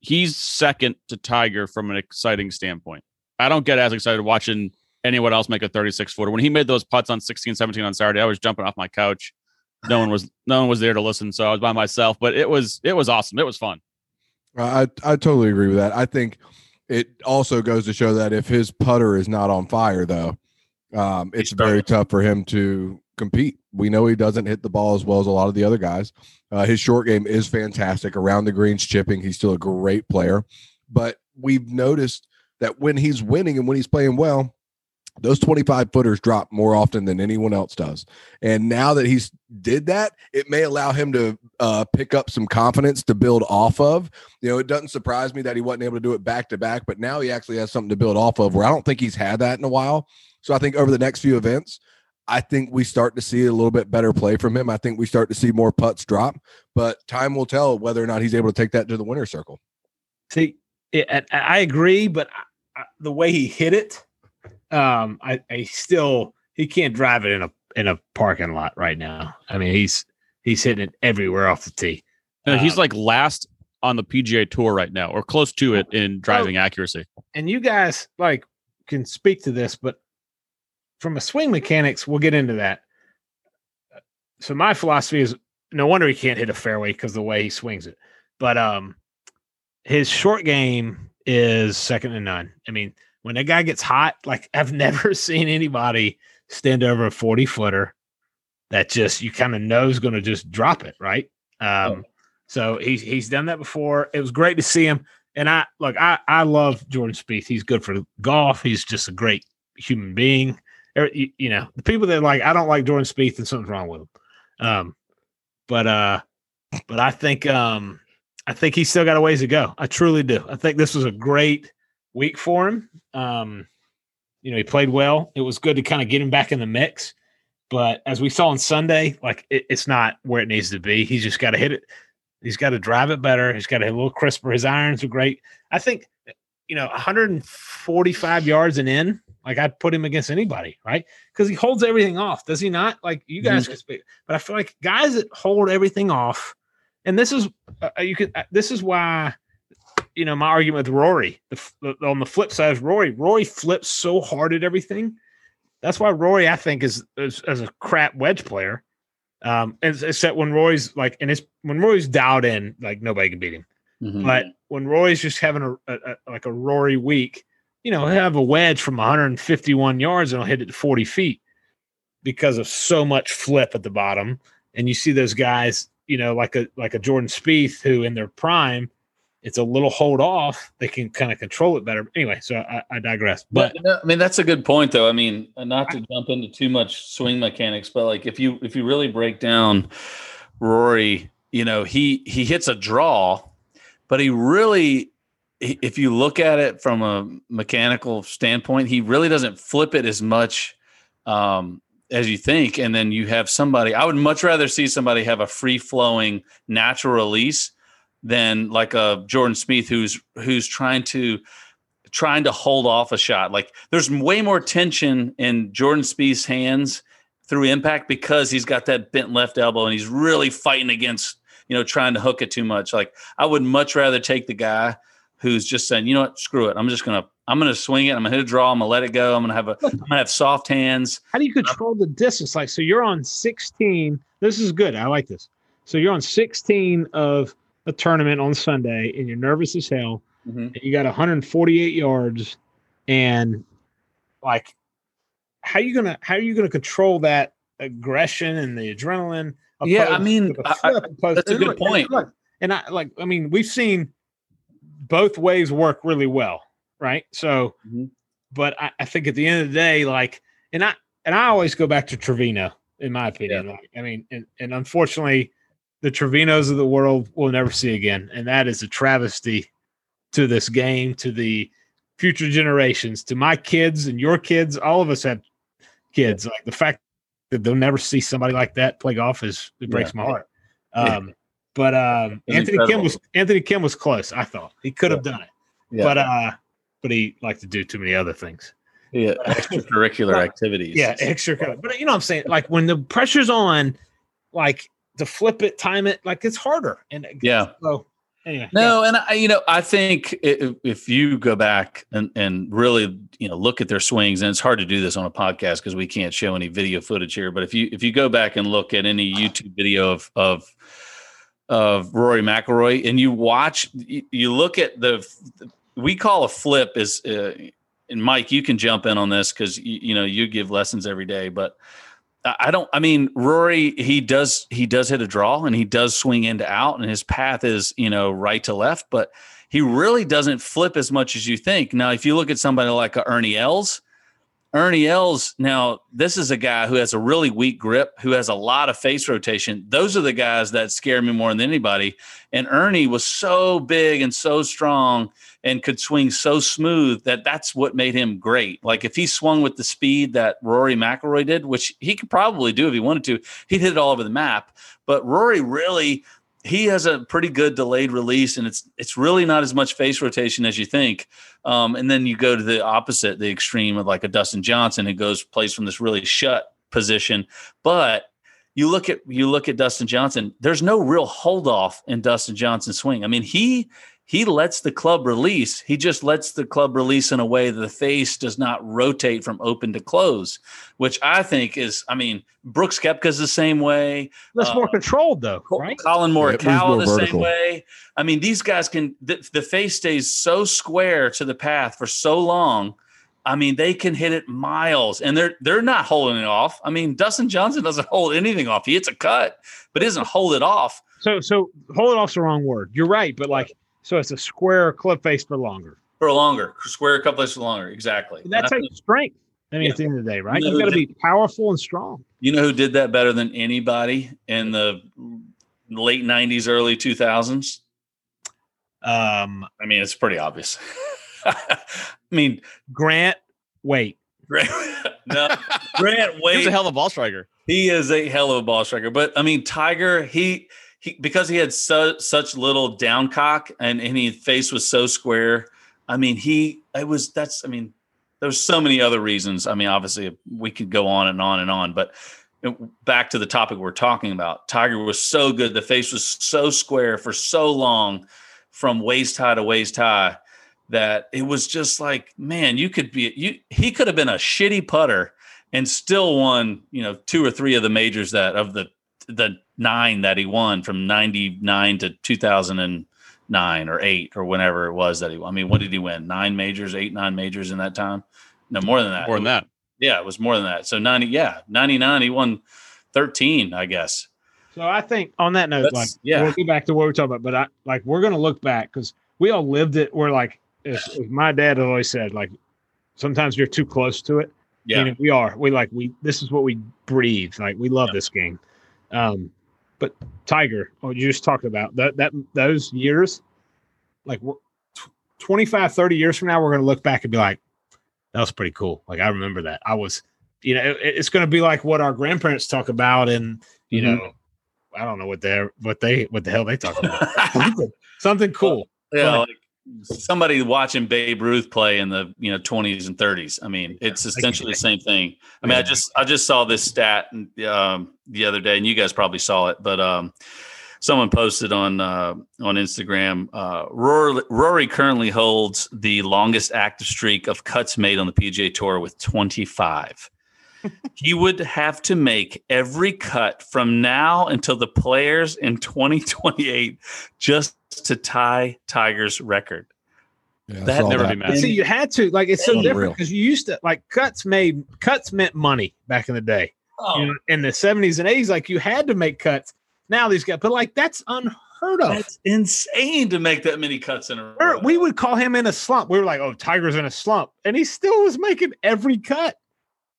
He's second to Tiger from an exciting standpoint. I don't get as excited watching anyone else make a 36 footer. When he made those putts on 16, 17 on Saturday, I was jumping off my couch. No one was [laughs] no one was there to listen, so I was by myself. But it was it was awesome. It was fun.
I I totally agree with that. I think it also goes to show that if his putter is not on fire, though, um, it's very tough for him to compete. We know he doesn't hit the ball as well as a lot of the other guys. Uh, his short game is fantastic around the greens, chipping. He's still a great player, but we've noticed that when he's winning and when he's playing well, those 25 footers drop more often than anyone else does. And now that he's did that, it may allow him to uh, pick up some confidence to build off of. You know, it doesn't surprise me that he wasn't able to do it back to back, but now he actually has something to build off of where I don't think he's had that in a while. So I think over the next few events, I think we start to see a little bit better play from him. I think we start to see more putts drop, but time will tell whether or not he's able to take that to the winner's circle.
See, I, agree, but the way he hit it, um, I, I still he can't drive it in a in a parking lot right now. I mean, he's he's hitting it everywhere off the tee.
He's
Um,
like last on the PGA tour right now, or close to it in driving accuracy.
and you guys like can speak to this, but from a swing mechanics, we'll get into that. So my philosophy is no wonder he can't hit a fairway because the way he swings it. But um his short game is second to none. I mean, when that guy gets hot, like [laughs] I've never seen anybody stand over a 40 footer that just you kind of know is going to just drop it, right? Um, so he's he's done that before. It was great to see him. And I look, I I love Jordan Spieth. He's good for golf. He's just a great human being. Er, You, you know, the people that like I don't like Jordan Spieth and something's wrong with him. Um, but uh, but I think um, I think he's still got a ways to go. I truly do. I think this was a great week for him. Um, you know, he played well. It was good to kind of get him back in the mix. But as we saw on Sunday, like it, it's not where it needs to be. He's just got to hit it. He's got to drive it better. He's got to hit a little crisper. His irons are great. I think, you know, 145 yards and in, like I'd put him against anybody, right? Because he holds everything off, does he not? Like you guys can speak, but I feel like guys that hold everything off, and this is uh, you could. Uh, this is why, you know, my argument with Rory. The, the, on the flip side is Rory. Rory flips so hard at everything. That's why Rory, I think, is, is as a crap wedge player. Um, and except when Roy's like, and it's when Roy's dialed in, like nobody can beat him.
Mhm.
But when Roy's just having a, a, a like a Rory week, you know, he'll have a wedge from 151 yards and he'll hit it to 40 feet because of so much flip at the bottom. And you see those guys, you know, like a like a Jordan Spieth who in their prime, it's a little hold off. They can kind of control it better. Anyway, so I, I digress. But
I mean, that's a good point, though. I mean, not to jump into too much swing mechanics, but like if you if you really break down Rory, you know, he he hits a draw, but he really, if you look at it from a mechanical standpoint, he really doesn't flip it as much um, as you think. And then you have somebody. I would much rather see somebody have a free flowing natural release than like a Jordan Spieth who's who's trying to trying to hold off a shot. Like there's way more tension in Jordan Spieth's hands through impact because he's got that bent left elbow and he's really fighting against, you know, trying to hook it too much. Like I would much rather take the guy who's just saying, you know what, screw it. I'm just gonna I'm gonna swing it. I'm gonna hit a draw. I'm gonna let it go. I'm gonna have a I'm gonna have soft hands.
How do you uh, control the distance? Like so you're on 16. This is good. I like this. So you're on 16 of a tournament on Sunday and you're nervous as hell.
Mhm.
And you got 148 yards and like how you gonna how are you gonna control that aggression and the adrenaline
Yeah, I mean,
a
I- I- that's a good
look,
point.
look, and I like I mean we've seen both ways work really well right so
Mhm.
but I, I think at the end of the day like and I and I always go back to Trevino in my opinion like, I mean and, and unfortunately the Trevinos of the world we'll never see again. And that is a travesty to this game to the future generations to my kids and your kids. All of us have kids. Like the fact that they'll never see somebody like that play golf is it breaks my heart.
Yeah.
um but um anthony kim was anthony kim was close i thought. He could have done it.
Yeah.
but uh but he liked to do too many other things.
Yeah, extracurricular [laughs] activities.
yeah extra credit. but you know what i'm saying? Like when the pressure's on like to flip it time it like it's harder and
Yeah.
so anyway
No, and I, you know, I think i- if you go back and, and really, you know, look at their swings, and it's hard to do this on a podcast because we can't show any video footage here. But if you if you go back and look at any YouTube video of of of Rory McIlroy and you watch, you, you look at the we call a flip is, uh, and Mike, you can jump in on this because you, you know you give lessons every day, but. I don't. I mean, Rory. He does. He does hit a draw, and he does swing into out, and his path is you know right to left. But he really doesn't flip as much as you think. Now, if you look at somebody like Ernie Els, Ernie Els. Now, this is a guy who has a really weak grip, who has a lot of face rotation. Those are the guys that scare me more than anybody. And Ernie was so big and so strong and could swing so smooth that that's what made him great. Like if he swung with the speed that Rory McIlroy did, which he could probably do if he wanted to, he'd hit it all over the map. But Rory really he has a pretty good delayed release and it's it's really not as much face rotation as you think. Um, and then you go to the opposite, the extreme of like a Dustin Johnson who goes plays from this really shut position. But you look at you look at Dustin Johnson, there's no real hold off in Dustin Johnson's swing. I mean, he he lets the club release. He just lets the club release in a way that the face does not rotate from open to close, which I think is, I mean, Brooks Koepka's the same way.
that's more
uh,
controlled though right
Collin
Yeah,
Morikawa
more
the same way. I mean, these guys can the, the face stays so square to the path for so long. I mean, they can hit it miles, and they're they're not holding it off. I mean, Dustin Johnson doesn't hold anything off. He hits a cut, but he doesn't hold it off.
so so hold it off's the wrong word you're right but like so it's a square club face for longer
for longer, square a couple inches longer. Exactly.
And that
And I
strength. I mean,
Yeah.
at the end of the day, right?
You
You
know,
got to be powerful and strong.
You know who did that better than anybody in the late '90s, early 2000s?
Um,
I mean, it's pretty obvious. [laughs] I mean,
Grant, wait,
Grant, [laughs] no, Grant
He
Waite.
was a hell of a ball striker.
He is a hell of a ball striker. But I mean, Tiger, he he because he had so, such little down cock and, and his face was so square. I mean, he it was that's I mean, there's so many other reasons. I mean, obviously we could go on and on and on, but back to the topic we're talking about. Tiger was so good. The face was so square for so long from waist high to waist high that it was just like, man, you could be you he could have been a shitty putter and still won, you know, two or three of the majors that of the the nine that he won from 99 to 2009 or 8 or whenever it was that he won. I mean, what did he win? Nine majors, 8 9 majors in that time? No, more than that.
More than that.
Yeah, it was more than that. So 90 yeah, 99 he won 13, I guess.
So I think on that note,
That's-
like,
yeah.
we'll get back to what we're talking about. But I like we're gonna look back because we all lived it. We're like, as, as my dad always said, like sometimes you're too close to it.
Yeah.
Meaning we are. We like we. This is what we breathe. Like we love this game. Um, but Tiger, what you just talked about that that those years, like we're, tw- 25, 30 years from now, we're gonna look back and be like, that was pretty cool. Like I remember that. I was, you know, it- it's gonna be like what our grandparents talk about, and you
Mhm.
know, I don't know what they're what they what the hell they talk about. something, [laughs] something cool.
Yeah,
Right.
like somebody watching Babe Ruth play in the you know 20s and 30s. I mean, it's essentially the same thing. I mean, I just I just saw this stat um, the other day, and you guys probably saw it, but um, someone posted on uh, on Instagram. Uh, Rory, Rory currently holds the longest active streak of cuts made on the PGA Tour with 25. He would have to make every cut from now until the players in 2028 just to tie Tiger's record.
Yeah,
That
saw
never
that.
be mad.
See, you had to like it's so
Unreal.
different because you used to like cuts made cuts meant money back in the day.
Oh,
You know, in the seventies and eighties, like you had to make cuts. Now these guys, but like that's unheard of.
that's insane to make that many cuts in a
er,
row.
we would call him in a slump. We were like, "Oh, Tiger's in a slump," and he still was making every cut.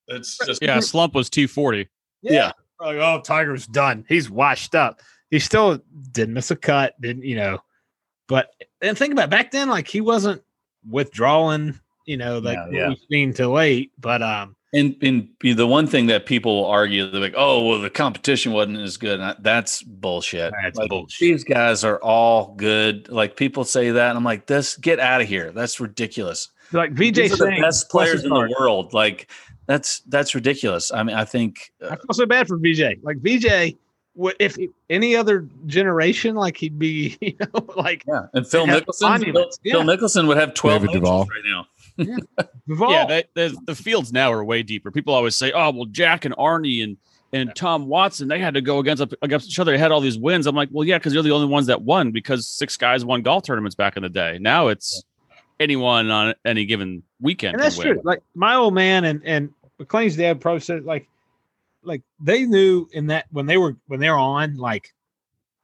It's just
Yeah, slump was 240.
Yeah.
We're like, oh, Tiger's done. He's washed up. He still didn't miss a cut. Didn't you know? But and think about it, back then, like he wasn't withdrawing. You know, like
Yeah, yeah.
we've seen too late. But um,
And and the one thing that people will argue, they're like, "Oh, well, the competition wasn't as good." And I- That's bullshit.
That's
Like,
bullshit.
These guys are all good. Like people say that, and I'm like, "This, get out of here. That's ridiculous."
like VJ
These the best players in the world. Like that's that's ridiculous. I mean, I think
I
uh,
feel so bad for VJ. Like VJ, would if he- any other generation, like he'd be, [laughs] you know, like
yeah. And Phil
have
Mickelson, Phil,
monuments,
Phil
yeah.
Mickelson would have 12
David
majors
Duval.
right now. [laughs]
Duval.
Yeah, they, the the fields now are way deeper. People always say, "Oh, well, Jack and Arnie and and Tom Watson, they had to go against against each other. They had all these wins." I'm like, "Well, yeah, because you're the only ones that won because six guys won golf tournaments back in the day. Now it's anyone on any given weekend
and that's
win."
true. Like my old man and and McLean's dad probably said like, like they knew in that when they were when they're on like,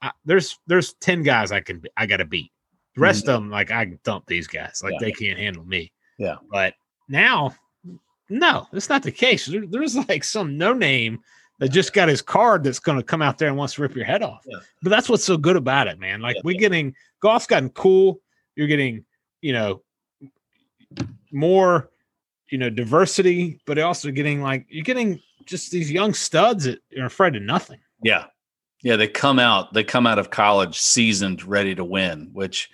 I, there's there's ten guys I can I got to beat. The rest mm-hmm. of them like I can dump these guys like
Yeah.
they can't handle me.
Yeah.
but now, no, it's not the case. There- there's like some no name that just got his card that's going to come out there and wants to rip your head off.
Yeah.
But that's what's so good about it, man. Like
Yeah.
we're getting golf's gotten cool. You're getting, you know, more, you know, diversity, but also getting like you're getting just these young studs that are afraid of nothing.
Yeah. Yeah, they come out, they come out of college seasoned, ready to win, which,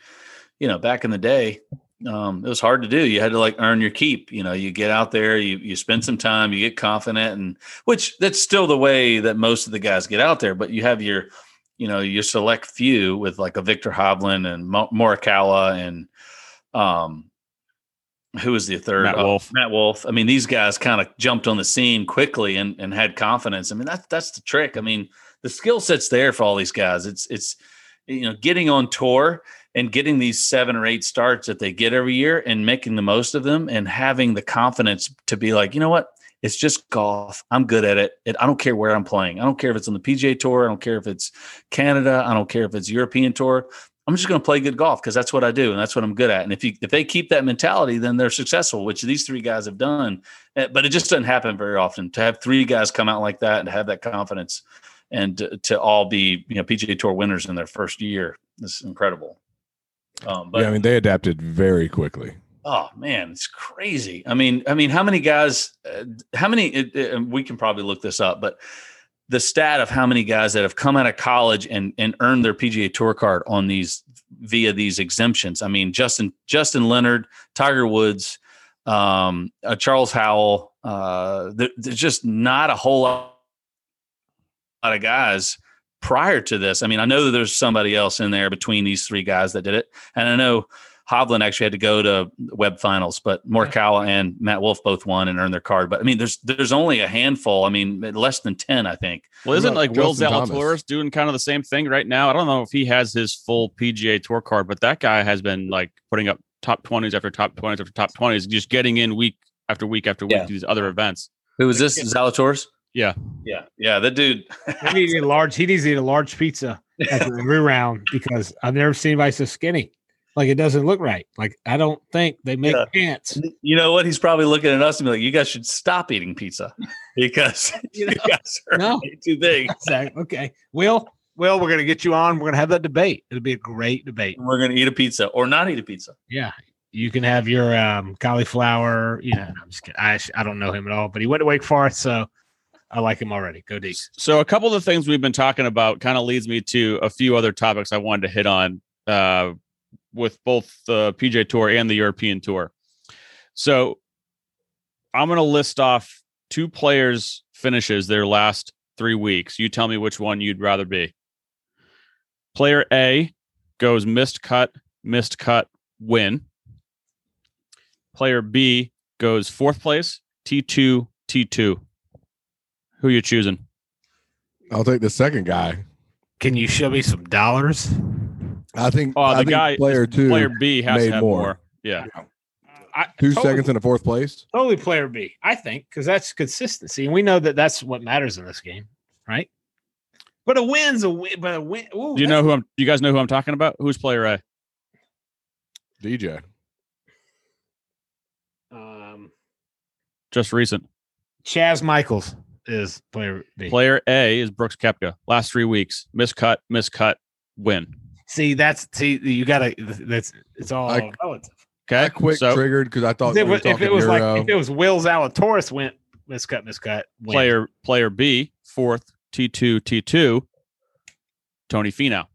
you know, back in the day, um, it was hard to do. You had to like earn your keep. You know, you get out there, you you spend some time, you get confident, and which that's still the way that most of the guys get out there. But you have your, you know, your select few with like a Viktor Hovland and Morikawa and um who was the third?
Matt
Oh,
Wolff.
Matt Wolff. I mean, these guys kind of jumped on the scene quickly and, and had confidence. I mean, that's that's the trick. I mean, the skill set's there for all these guys. It's it's you know getting on tour and getting these seven or eight starts that they get every year and making the most of them and having the confidence to be like, you know what, it's just golf. I'm good at it. it. I don't care where I'm playing. I don't care if it's on the PGA Tour. I don't care if it's Canada. I don't care if it's European Tour. I'm just going to play good golf because that's what I do and that's what I'm good at. And if you if they keep that mentality, then they're successful, which these three guys have done. Uh, But it just doesn't happen very often to have three guys come out like that and have that confidence and to, to all be you know PGA Tour winners in their first year. This is incredible. Um, but
yeah, I mean, they adapted very quickly.
oh man, it's crazy. I mean, I mean, how many guys? Uh, how many? It, it- we can probably look this up, but the stat of how many guys that have come out of college and and earned their PGA Tour card on these via these exemptions. I mean, Justin Justin Leonard, Tiger Woods, um, uh, Charles Howell. Uh, there, there's just not a whole lot lot of guys prior to this. I mean, I know that there's somebody else in there between these three guys that did it, and I know Hovland actually had to go to web finals, but Morikawa and Matt Wolff both won and earned their card. But I mean, there's there's only a handful. I mean, less than ten, I think.
Well, isn't like Will
Justin Thomas?
Zalatoris doing kind of the same thing right now? I don't know if he has his full PGA Tour card, but that guy has been like putting up top twenties after top twenties after top twenties, just getting in week after week after week
Yeah.
to these other events.
Who was this? Zalatoris.
Yeah.
Yeah, yeah. That dude.
He needs a large. He needs to eat a large pizza at the [laughs] re-round because I've never seen anybody so skinny. Like it doesn't look right. Like I don't think they make
Yeah.
pants.
You know what? He's probably looking at us and be like, "You guys should stop eating pizza because [laughs]
You [laughs]
you,
know?
guys are
No.
too big." [laughs]
Exactly. Okay. Will, Will, we're gonna get you on. We're gonna have that debate. It'll be a great debate.
We're gonna eat a pizza or not eat a pizza.
Yeah. You can have your um, cauliflower. You know, no, I'm just kidding. I, I don't know him at all, but he went to Wake Forest, so I like him already. Go deep.
So a couple of the things we've been talking about kind of leads me to a few other topics I wanted to hit on. Uh, with both the PJ Tour and the European Tour. So I'm going to list off two players' finishes their last three weeks. You tell me which one you'd rather be. Player A goes missed cut, missed cut, win. Player B goes fourth place, T2, T2. Who you choosing?
I'll take the second guy.
Can you show me some dollars?
I think.
Oh,
I
the
think
guy
player two,
Player B has
made
to have
more.
more. Yeah.
I,
two
totally,
seconds in the fourth place.
Totally player B, I think, because that's consistency, and we know that that's what matters in this game, right? But a win's a win. But a win. Ooh,
Do you know who I'm? You guys know who I'm talking about? Who's player A?
DJ.
Um,
Just recent.
Chaz Michaels is player B.
Player A is Brooks Koepka. Last three weeks, miscut, miscut, win.
See, that's see, you gotta. That's it's all
I-
relative.
Okay,
I quick
so
triggered because I thought
If it,
we were
was, if it was
Euro.
like if it was Will Zalatoris went miscut, miscut. win.
player player B fourth T two T two. Tony Finau.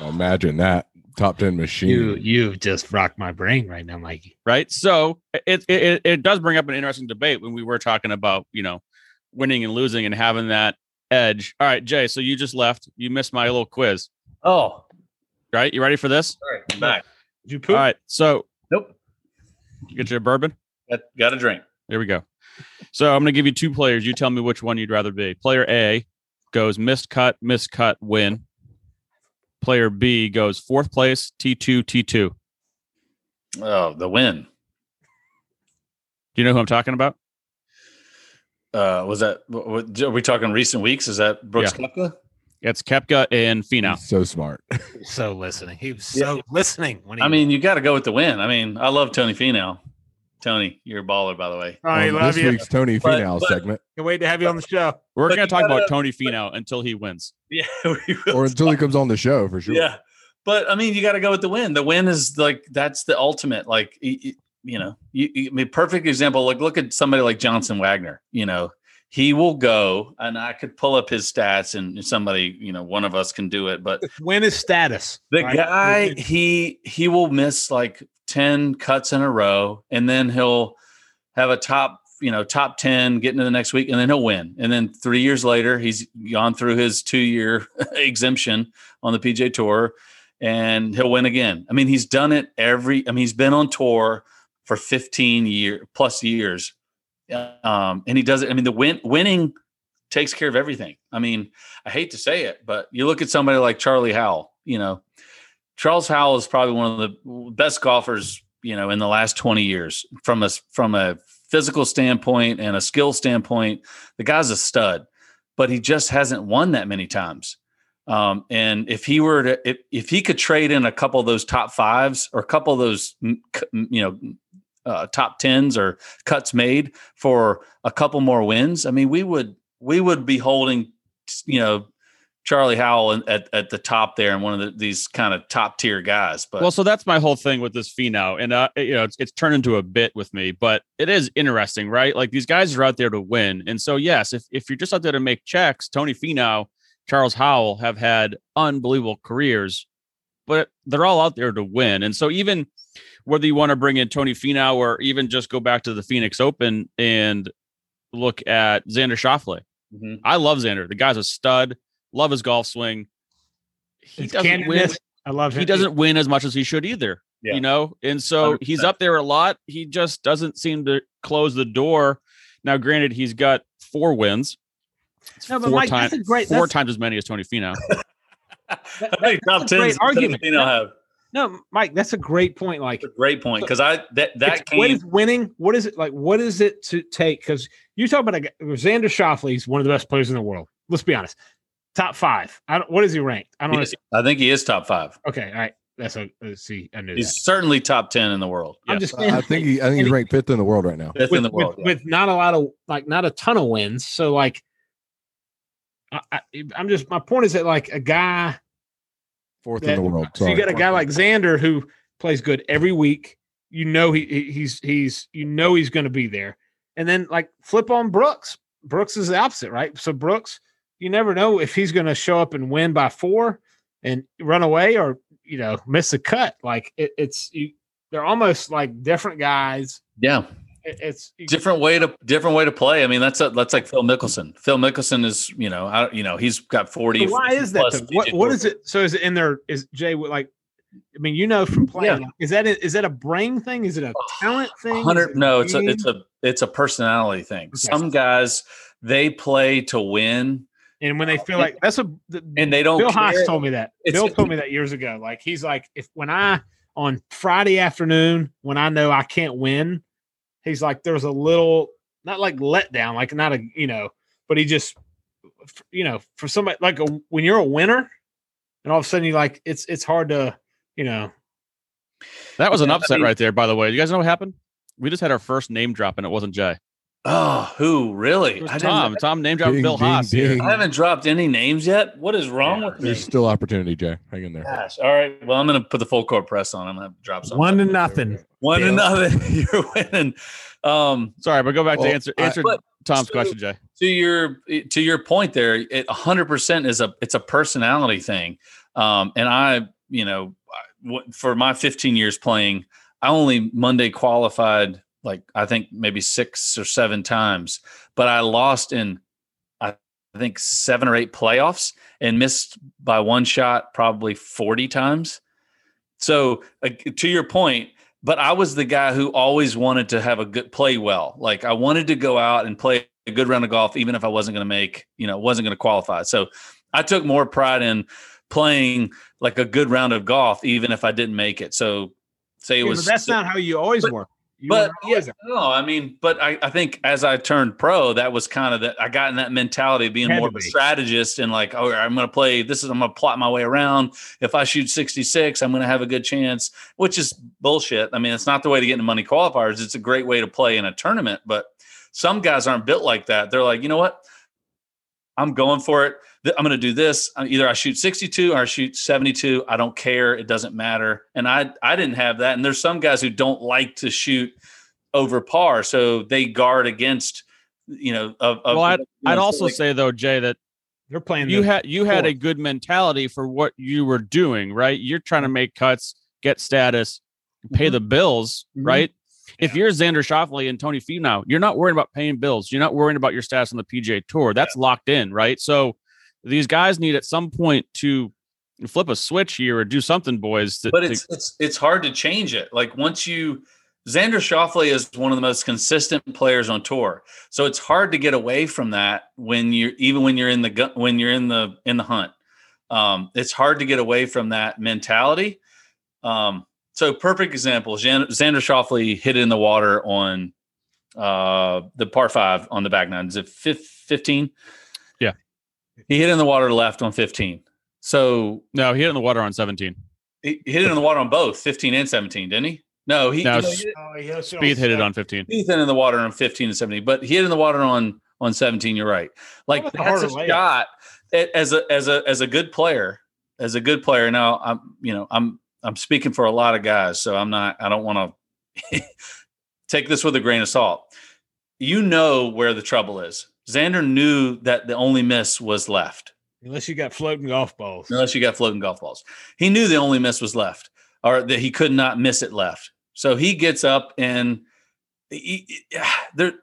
Oh, imagine that top ten machine.
you you just rocked my brain right now, Mikey.
right? So it, it it it does bring up an interesting debate when we were talking about you know winning and losing and having that edge. All right, Jay. So you just left. You missed my little quiz.
Oh,
Right? You ready for this?
sorry, I'm back.
Did you poop?
All right. So
Nope,
you get your bourbon.
got, got a drink.
There we go. So I'm going to give you two players. You tell me which one you'd rather be. Player A goes missed cut, missed cut, win. Player B goes fourth place, T2, T2.
Oh, the win.
Do you know who I'm talking about?
Uh, was that? What, what- are we talking recent weeks? Is that Brooks Koepka?
It's Koepka and Finau.
He's so smart. [laughs]
So listening. He was so listening when he.
I mean, you got to go with the win. I mean, I love Tony Finau. Tony, you're a baller, by the way.
I
On
love
this
you.
week's Tony
But-
Finau
but-
segment,
Can't wait to have you on the show.
We're going to talk
gotta-
about Tony Finau until he wins. [laughs]
Yeah, we will.
or until he comes on the show for sure.
Yeah, but I mean, you got to go with the win. The win is like that's the ultimate. Like y- y- you know, you, you- I mean, perfect example. Like look at somebody like Johnson Wagner. You know, he will go, and I could pull up his stats, and somebody, you know, one of us can do it. But [laughs]
when is status.
the
right?
guy, he he will miss like ten cuts in a row, and then he'll have a top. You know, top 10, get into the next week, and then he'll win. And then three years later, he's gone through his two year [laughs] exemption on the PJ Tour and he'll win again. I mean, he's done it every. I mean, he's been on tour for 15 year plus years, um, and he does it. I mean, the win winning takes care of everything. I mean, I hate to say it, but you look at somebody like Charlie Howell. You know, Charles Howell is probably one of the best golfers you know in the last 20 years from a from a physical standpoint and a skill standpoint. The guy's a stud, but he just hasn't won that many times. Um, and if he were to, if, if he could trade in a couple of those top fives or a couple of those, you know, uh, top tens or cuts made for a couple more wins, I mean, we would we would be holding, you know, Charlie Howell at, at the top there and one of the, these kind of top tier guys. But
Well, so that's my whole thing with this Finau, and uh, you know, it's, it's turned into a bit with me, but it is interesting, right? Like these guys are out there to win, and so yes, if if you're just out there to make checks, Tony Finau, Charles Howell have had unbelievable careers, but they're all out there to win, and so even whether you want to bring in Tony Finau or even just go back to the Phoenix Open and look at Xander Schauffele,
Mhm.
I love Xander. The guy's a stud. Love his golf swing. He
His
doesn't win.
I love him.
He doesn't win as much as he should either.
Yeah.
You know, and so he's
100%.
up there a lot. He just doesn't seem to close the door. Now, granted, he's got four wins. It's
No, but
four
Mike,
times,
that's a great-
four
that's-
times as many as Tony Finau. [laughs]
How many top
that's a great argument.
Finau have?
No, Mike, that's a great point. Like
That's a great point because I that that
It's-
came
is winning? What is it like? What is it to take? Because you talk about a, guy- Xander Schauffele is one of the best players in the world. Let's be honest. Top five. I don't, what is he ranked? I don't know.
I think he is top five.
Okay, all right. That's a let's see. I knew
He's
that.
certainly top ten in the world.
I'm
yeah.
just
I think he, I think he's ranked fifth in the world right now.
Fifth
with,
in the world.
with, with not a lot of like not a ton of wins. So like, I, I, I'm just my point is that like a guy.
Fourth
that-
in the world.
So you got a guy like Xander who plays good every week. You know he he- he's he's you know he's going to be there. And then like flip on Brooks. Brooks is the opposite, right? So Brooks, you never know if he's going to show up and win by four and run away, or you know miss a cut. Like it, it's you, they're almost like different guys.
Yeah,
it's
different way to different way to play. I mean, that's a, that's like Phil Mickelson. Phil Mickelson is you know I, you know he's got forty.
So why is that?
plus?
What
PGA
what
Tour.
is it? So is it in there? Is Jay like? I mean, you know from playing. like, Is that a, is that a brain thing? Is it a oh, talent thing?
Hundred?
it
No, it's a it's a it's a personality thing.
Okay.
Some guys they play to win,
and when they feel like that's a the,
and they don't.
Bill
care.
Haas told me that.
It's-
Bill told me that years ago. Like he's like, if when I on Friday afternoon when I know I can't win, he's like, there's a little not like letdown, like not a you know, but he just you know for somebody like a, when you're a winner, and all of a sudden you like it's it's hard to you know
That was an
Yeah, I
upset
mean-
right there, by the way. You guys know what happened? We just had our first name drop, and it wasn't Jay.
Oh, who really?
It was
I, didn't-
Tom. Tom name dropped
Ding,
Bill
ding,
Haas.
ding.
I haven't dropped any names yet. What is wrong
Yeah,
with me?
There's still opportunity, Jay. Hang in there.
Gosh. All right. Well, I'm going to put the full court press on. I'm going to drop something.
one to nothing.
One to nothing. [laughs] You're winning. Um,
Sorry, but go back to
Well,
answer
I-
answer Tom's
so-
question, Jay.
to your to your point there, it 100% is a it's a personality thing. Um, and I, you know, for my 15 years playing, I only Monday qualified like I think maybe six or seven times, but I lost in I think seven or eight playoffs and missed by one shot probably 40 times. So uh, to your point, but I was the guy who always wanted to have a good play well. Like I wanted to go out and play a good round of golf, even if I wasn't going to make, you know, wasn't going to qualify. So I took more pride in playing like a good round of golf, even if I didn't make it. So say it
Yeah,
was,
that's not how you always
but-
work.
But yeah, no, I mean, but I, I think as I turned pro, that was kind of that I got in that mentality of being
Had
more of a strategist and like, oh, I'm going to play this is I'm going to plot my way around. If I shoot 66, I'm going to have a good chance, which is bullshit. I mean, it's not the way to get into money qualifiers. It's a great way to play in a tournament, but some guys aren't built like that. They're like, you know what? I'm going for it. Th- I'm going to do this. Either I shoot 62 or I shoot 72. I don't care. It doesn't matter. And I I didn't have that. And there's some guys who don't like to shoot over par, so they guard against. You know, of, of
Well, I'd,
you know,
I'd
so
also
like-
say though, Jay, that
they're playing.
you had you had a good mentality for what you were doing, right? You're trying to make cuts, get status, pay
Mm-hmm.
the bills,
Mhm.
right? If you're Xander Schauffele and Tony Finau, you're not worrying about paying bills. You're not worrying about your status on the PGA Tour. That's locked in, right? So these guys need at some point to flip a switch here or do something, boys. To,
but
to-
it's it's it's hard to change it. Like once you Xander Schauffele is one of the most consistent players on tour, so it's hard to get away from that when you're even when you're in the gu- when you're in the in the hunt. Um, it's hard to get away from that mentality. Um, so perfect example: Xan- Xander Schauffele hit it in the water on uh, the par five on the back nine. Is it fifteen?
Yeah.
he hit in the water left on fifteen. So
no, he hit in the water on 17.
he he hit it in the water on both 15 and 17, didn't he? No, he,
No,
you know, he hit-
Oh, yeah, so-
Speed hit it on 15.
he hit in the water on 15 and 17, but he hit in the water on on 17. You're right. Like
about
that's a
layup?
shot It- as a as a as a good player, as a good player. Now I'm you know I'm I'm speaking for a lot of guys, so I'm not. I don't want to [laughs] take this with a grain of salt. You know where the trouble is. Xander knew that the only miss was left.
Unless you got floating golf balls.
unless you got floating golf balls. He knew the only miss was left, or that he could not miss it left. So he gets up and he, he- [sighs] there.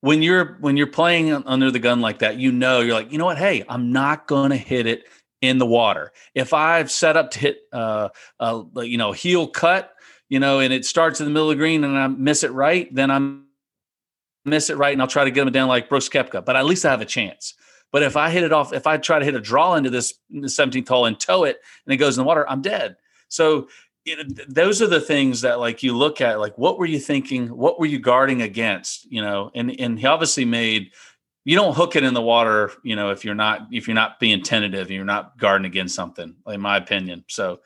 When you're when you're playing under the gun like that, you know you're like, you know what? Hey, I'm not going to hit it in the water. If I've set up to hit, uh, uh, you know, heel cut, you know, and it starts in the middle of the green and I miss it right, then I'm miss it right and I'll try to get them down like Brooks Koepka. But at least I have a chance. But if I hit it off, if I try to hit a draw into this 17th hole and tow it and it goes in the water, I'm dead. So those are the things that like you look at, like what were you thinking? What were you guarding against? You know, and and he obviously made you don't hook it in the water, you know, if you're not if you're not being tentative, you're not guarding against something, in my opinion. So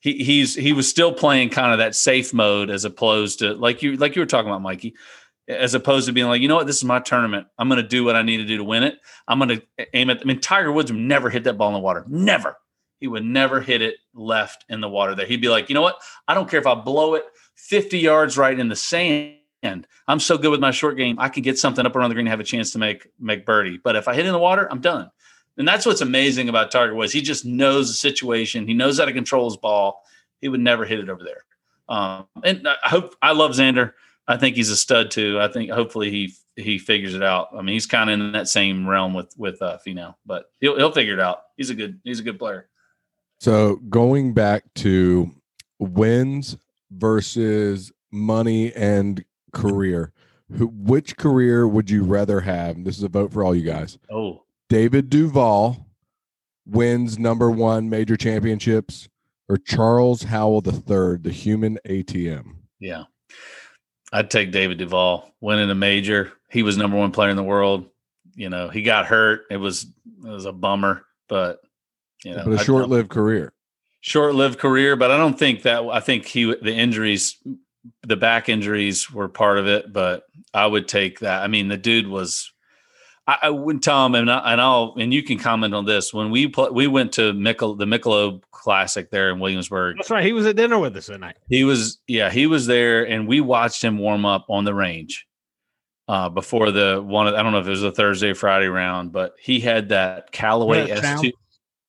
he he's he was still playing kind of that safe mode as opposed to like you like you were talking about, Mikey as opposed to being like, you know what, this is my tournament. I'm going to do what I need to do to win it. I'm going to aim at. I mean, Tiger Woods would never hit that ball in the water. Never. He would never hit it left in the water. There, he'd be like, you know what? I don't care if I blow it 50 yards right in the sand. I'm so good with my short game. I can get something up around the green and have a chance to make make birdie. But if I hit in the water, I'm done. And that's what's amazing about Tiger Woods. He just knows the situation. He knows how to control his ball. He would never hit it over there. Um, and I hope I love Xander. I think he's a stud too. I think hopefully he he figures it out. I mean, he's kind of in that same realm with with uh, Finau, but he'll he'll figure it out. He's a good he's a good player.
So going back to wins versus money and career, who, which career would you rather have? This is a vote for all you guys.
Oh,
David Duval wins number one major championships, or Charles Howell III, the human ATM.
yeah. I'd take David Duval winning a major. He was number one player in the world. You know, he got hurt. It was it was a bummer, but you know,
but a
I'd-
short-lived career.
short-lived career, but I don't think that I think he the injuries the back injuries were part of it, but I would take that. I mean, the dude was I, I wouldn't tell him and I, and I'll and you can comment on this. When we pl- we went to Michel the Michelob Classic there in Williamsburg.
That's right. He was at dinner with us that night.
He was yeah, he was there and we watched him warm up on the range. Uh, before the one, of- I don't know if it was a Thursday or Friday round, but he had that Callaway
Yeah.
S2.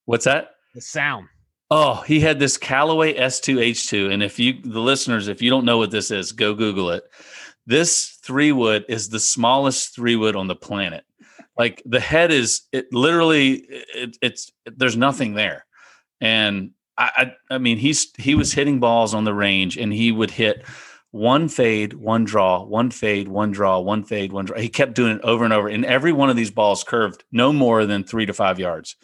What's that?
The sound.
Oh, he had this Callaway S2H2. And if you, the listeners, if you don't know what this is, go Google it. This three wood is the smallest three wood on the planet. Like the head is, it literally, it, it's, there's nothing there. And I, I, I mean, he's, he was hitting balls on the range and he would hit one fade, one draw, one fade, one draw, one fade, one draw. He kept doing it over and over. And every one of these balls curved no more than three to five yards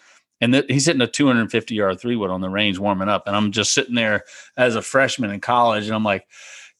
and th- he's hitting a 250 yard three wood on the range warming up and i'm just sitting there as a freshman in college and i'm like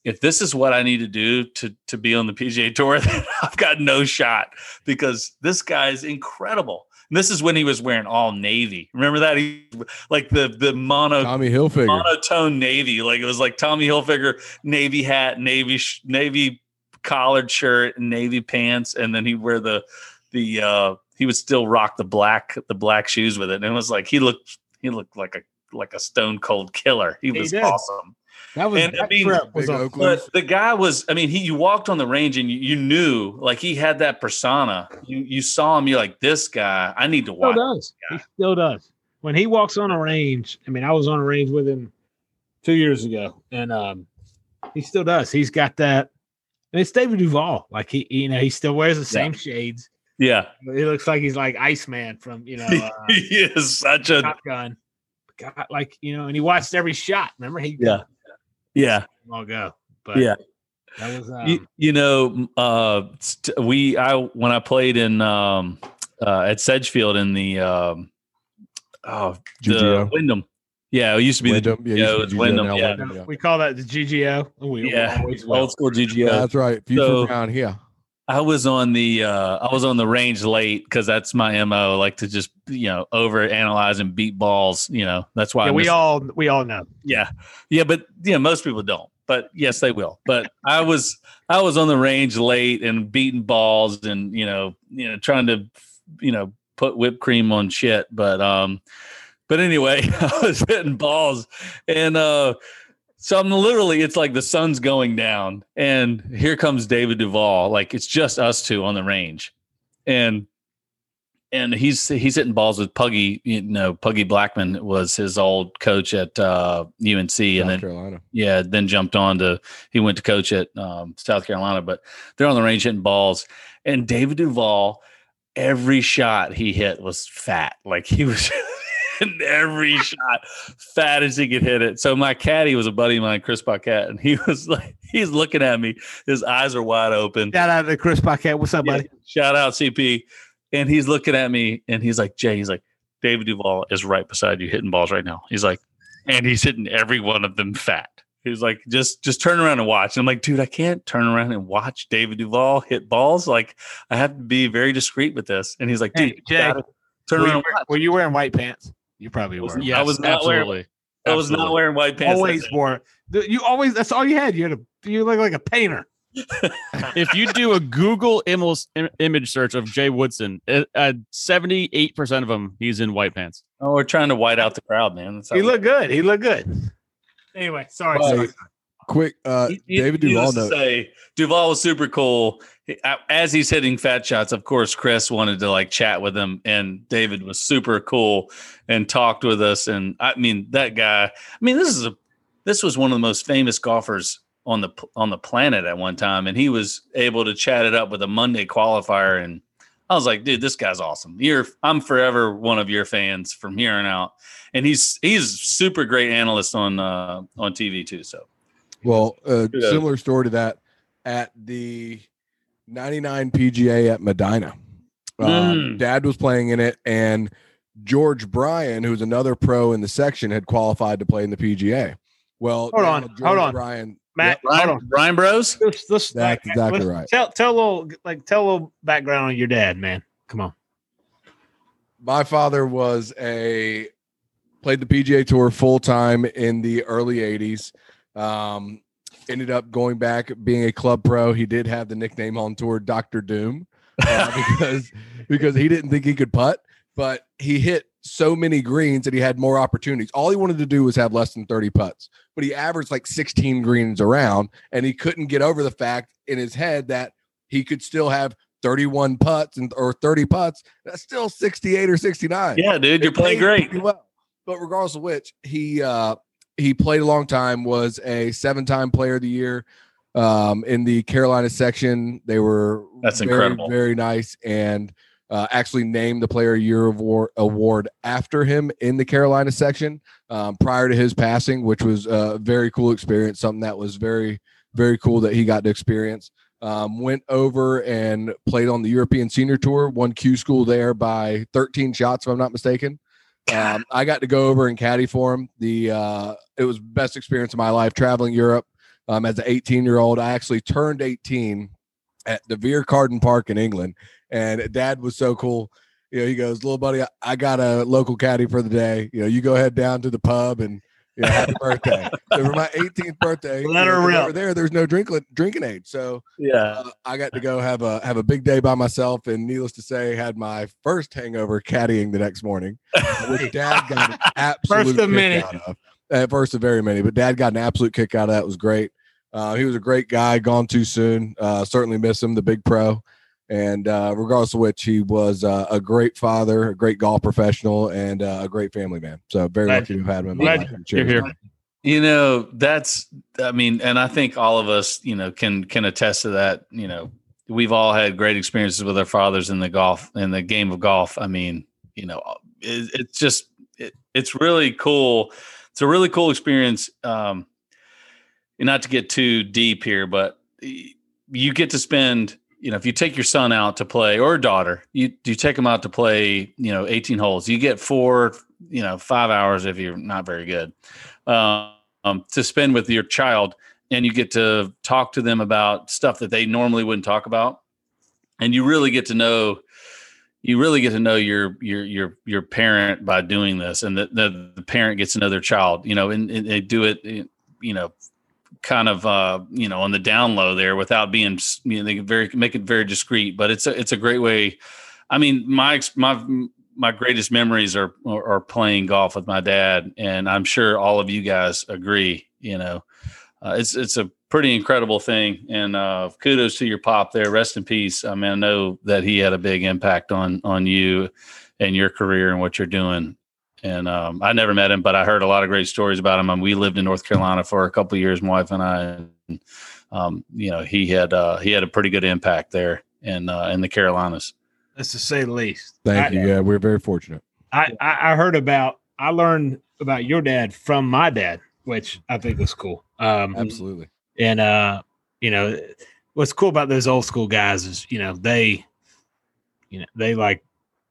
if this is what i need to do to to be on the pga tour [laughs] then i've got no shot because this guy's incredible. And this is when he was wearing all navy. Remember that? He like the the mono
Tommy Hilfiger.
monotone navy. Like it was like tommy hilfiger navy hat navy sh- navy collared shirt and navy pants. And then he'd wear the the uh he would still rock the black the black shoes with it. And it was like he looked he looked like a like a stone cold killer. He
He
was
did.
awesome
That was
And, I mean,
trip was a,
but the guy was i mean he you walked on the range and you, you knew like he had that persona you you saw him you're like this guy i need to
still
watch
does. He still does. When he walks on a range, I mean, I was on a range with him two years ago, and um, he still does. He's got that, and it's David Duval. Like he, you know, he still wears the same shades.
yeah
He looks like he's like Iceman from you know [laughs] uh,
he is such a
Gun. God, like you know, and he watched every shot. Remember he
Yeah. Yeah
all go. But
Yeah.
that was um,
you, you know uh st- we i when i played in um uh at sedgefield in the um oh the
GGO.
wyndham yeah it used to be
Wyndham.
the
Yeah,
yeah,
it
it was
to
wyndham
GGO,
yeah
Wyndham, yeah.
we call that the GGO. We
Yeah.
always
old school ggo
That's right. Future
So-
down here.
I was on the uh i was on the range late because that's my mo like to just you know over analyze and beat balls you know that's why
Yeah, we all we all know.
yeah. Yeah but yeah most people don't but yes they will. But i was i was on the range late and beating balls and you know you know trying to you know put whipped cream on shit but um but anyway [laughs] i was hitting balls. And uh so i'm literally it's like the sun's going down and here comes david duval like it's just us two on the range and and he's he's hitting balls with Puggy, you know, Puggy Blackmon was his old coach at uh, UNC, and then
Carolina.
yeah, then jumped on to he went to coach at um, South Carolina, but they're on the range hitting balls. And David Duval, every shot he hit was fat. Like he was [laughs] [laughs] hitting every shot fat as he could hit it. So my caddy was a buddy of mine, Chris Paquette, and he [laughs] was like, he's looking at me, his eyes are wide open.
Shout out to Chris Paquette. What's up,
Yeah,
buddy?
shout out CP. And he's looking at me and he's like, Jay, he's like, David Duval is right beside you hitting balls right now. He's like, and he's hitting every one of them fat. He's like, just just turn around and watch. And I'm like, dude, I can't turn around and watch David Duval hit balls. Like, I have to be very discreet with this. And he's like, dude,
Hey, Jay,
turn
Were
around
you,
and
were you wearing white pants? You probably were.
Yeah, I was not wearing-
absolutely.
I was not wearing white pants. that
always
day.
wore. You always. That's all you had. You had a. You look like a painter. [laughs]
if you do a Google image, image search of Jay Woodson, seventy-eight percent of them he's in white pants.
Oh, we're trying to white out the crowd, man.
He looked good. He looked good. Anyway, sorry.
Well,
sorry.
quick, uh,
You-
David
needless
Duval.
to
Note,
say, Duval was super cool. As he's hitting fat shots, of course, Chris wanted to like chat with him, and David was super cool and talked with us. And I mean, that guy. I mean, this is a this was one of the most famous golfers on the on the planet at one time, and he was able to chat it up with a Monday qualifier. And I was like, dude, this guy's awesome. You're I'm forever one of your fans from here on out. And he's he's super great analyst on uh, on TV too. So
well, uh, similar story to that at the 99 PGA at Medina. Uh,
Mm.
Dad was playing in it, and George Bryan, who's another pro in the section, had qualified to play in the PGA. Well,
Hold
now
on, hold on.
Bryan.
Matt,
Ryan,
hold on.
Ryan Bros.
Let's, let's,
That's exactly
let's
right.
Tell tell a little like tell a little background on your dad, man. Come on.
my father was a played the PGA Tour full time in the early '80s. Um, ended up going back being a club pro. He did have the nickname on tour Doctor Doom uh, [laughs] because because he didn't think he could putt, but he hit so many greens that he had more opportunities. All he wanted to do was have less than 30 putts, but he averaged like 16 greens around, and he couldn't get over the fact in his head that he could still have 31 putts and or 30 putts. That's still 68 or 69.
Yeah, dude, you're playing great.
Well, but regardless of which, he uh he played a long time. Was a seven-time Player of the Year um, in the Carolina section. They were
That's
very,
incredible.
very nice, and uh, actually named the Player of the Year award, award after him in the Carolina section um, prior to his passing, which was a very cool experience. Something that was very very cool that he got to experience. Um, went over and played on the European Senior Tour, won Q School there by 13 shots, if I'm not mistaken. Um, I got to go over and caddy for him. The uh, it was best experience of my life traveling Europe. Um, as an 18 year old, I actually turned 18 at the Veer Carden Park in England, and Dad was so cool. You know, he goes, "Little buddy, I, got a local caddy for the day. You know, you go ahead down to the pub and." Know, happy birthday! So for my 18th birthday,
Let her
'cause
rip.
over there. There's no drinking drinking age, so
Yeah.
uh, I got to go have a have a big day by myself, and needless to say, had my first hangover caddying the next morning, which [laughs] Dad got an absolute
First of
kick
many.
out of. At first of very many, but Dad got an absolute kick out of that. It was great. Uh, he was a great guy. Gone too soon. Uh, certainly miss him. The big pro, and uh, regardless of which, he was uh, a great father, a great golf professional, and uh, a great family man. So very lucky to have had him in my
Legend.
life. and
Here, here.
You know, that's I mean, and I think all of us, you know, can can attest to that. You know, we've all had great experiences with our fathers in the golf in the game of golf. I mean, you know, it, it's just it, it's really cool. It's a really cool experience. Um, not to get too deep here, but you get to spend. You know, if you take your son out to play or daughter, you do you take them out to play. You know, eighteen holes. You get four. You know, five hours if you're not very good um, to spend with your child and you get to talk to them about stuff that they normally wouldn't talk about and you really get to know you really get to know your your your your parent by doing this and the, the, the parent gets their child you know and, and they do it you know kind of uh you know on the down low there without being you know they can very make it very discreet but it's a it's a great way i mean my my my greatest memories are, are playing golf with my dad, and I'm sure all of you guys agree. You know, uh, it's it's a pretty incredible thing, and uh, kudos to your pop there. Rest in peace. I mean, I know that he had a big impact on on you and your career and what you're doing. And um, I never met him, but I heard a lot of great stories about him. And we lived in North Carolina for a couple of years, my wife and I. And, um, you know, he had uh, he had a pretty good impact there in uh, in the Carolinas.
That's to say the least.
Thank
I,
you. Yeah, we're very fortunate.
I, I I heard about I learned about your dad from my dad, which I think was cool. Um,
Absolutely.
and uh, you know, what's cool about those old school guys is you know they, you know, they like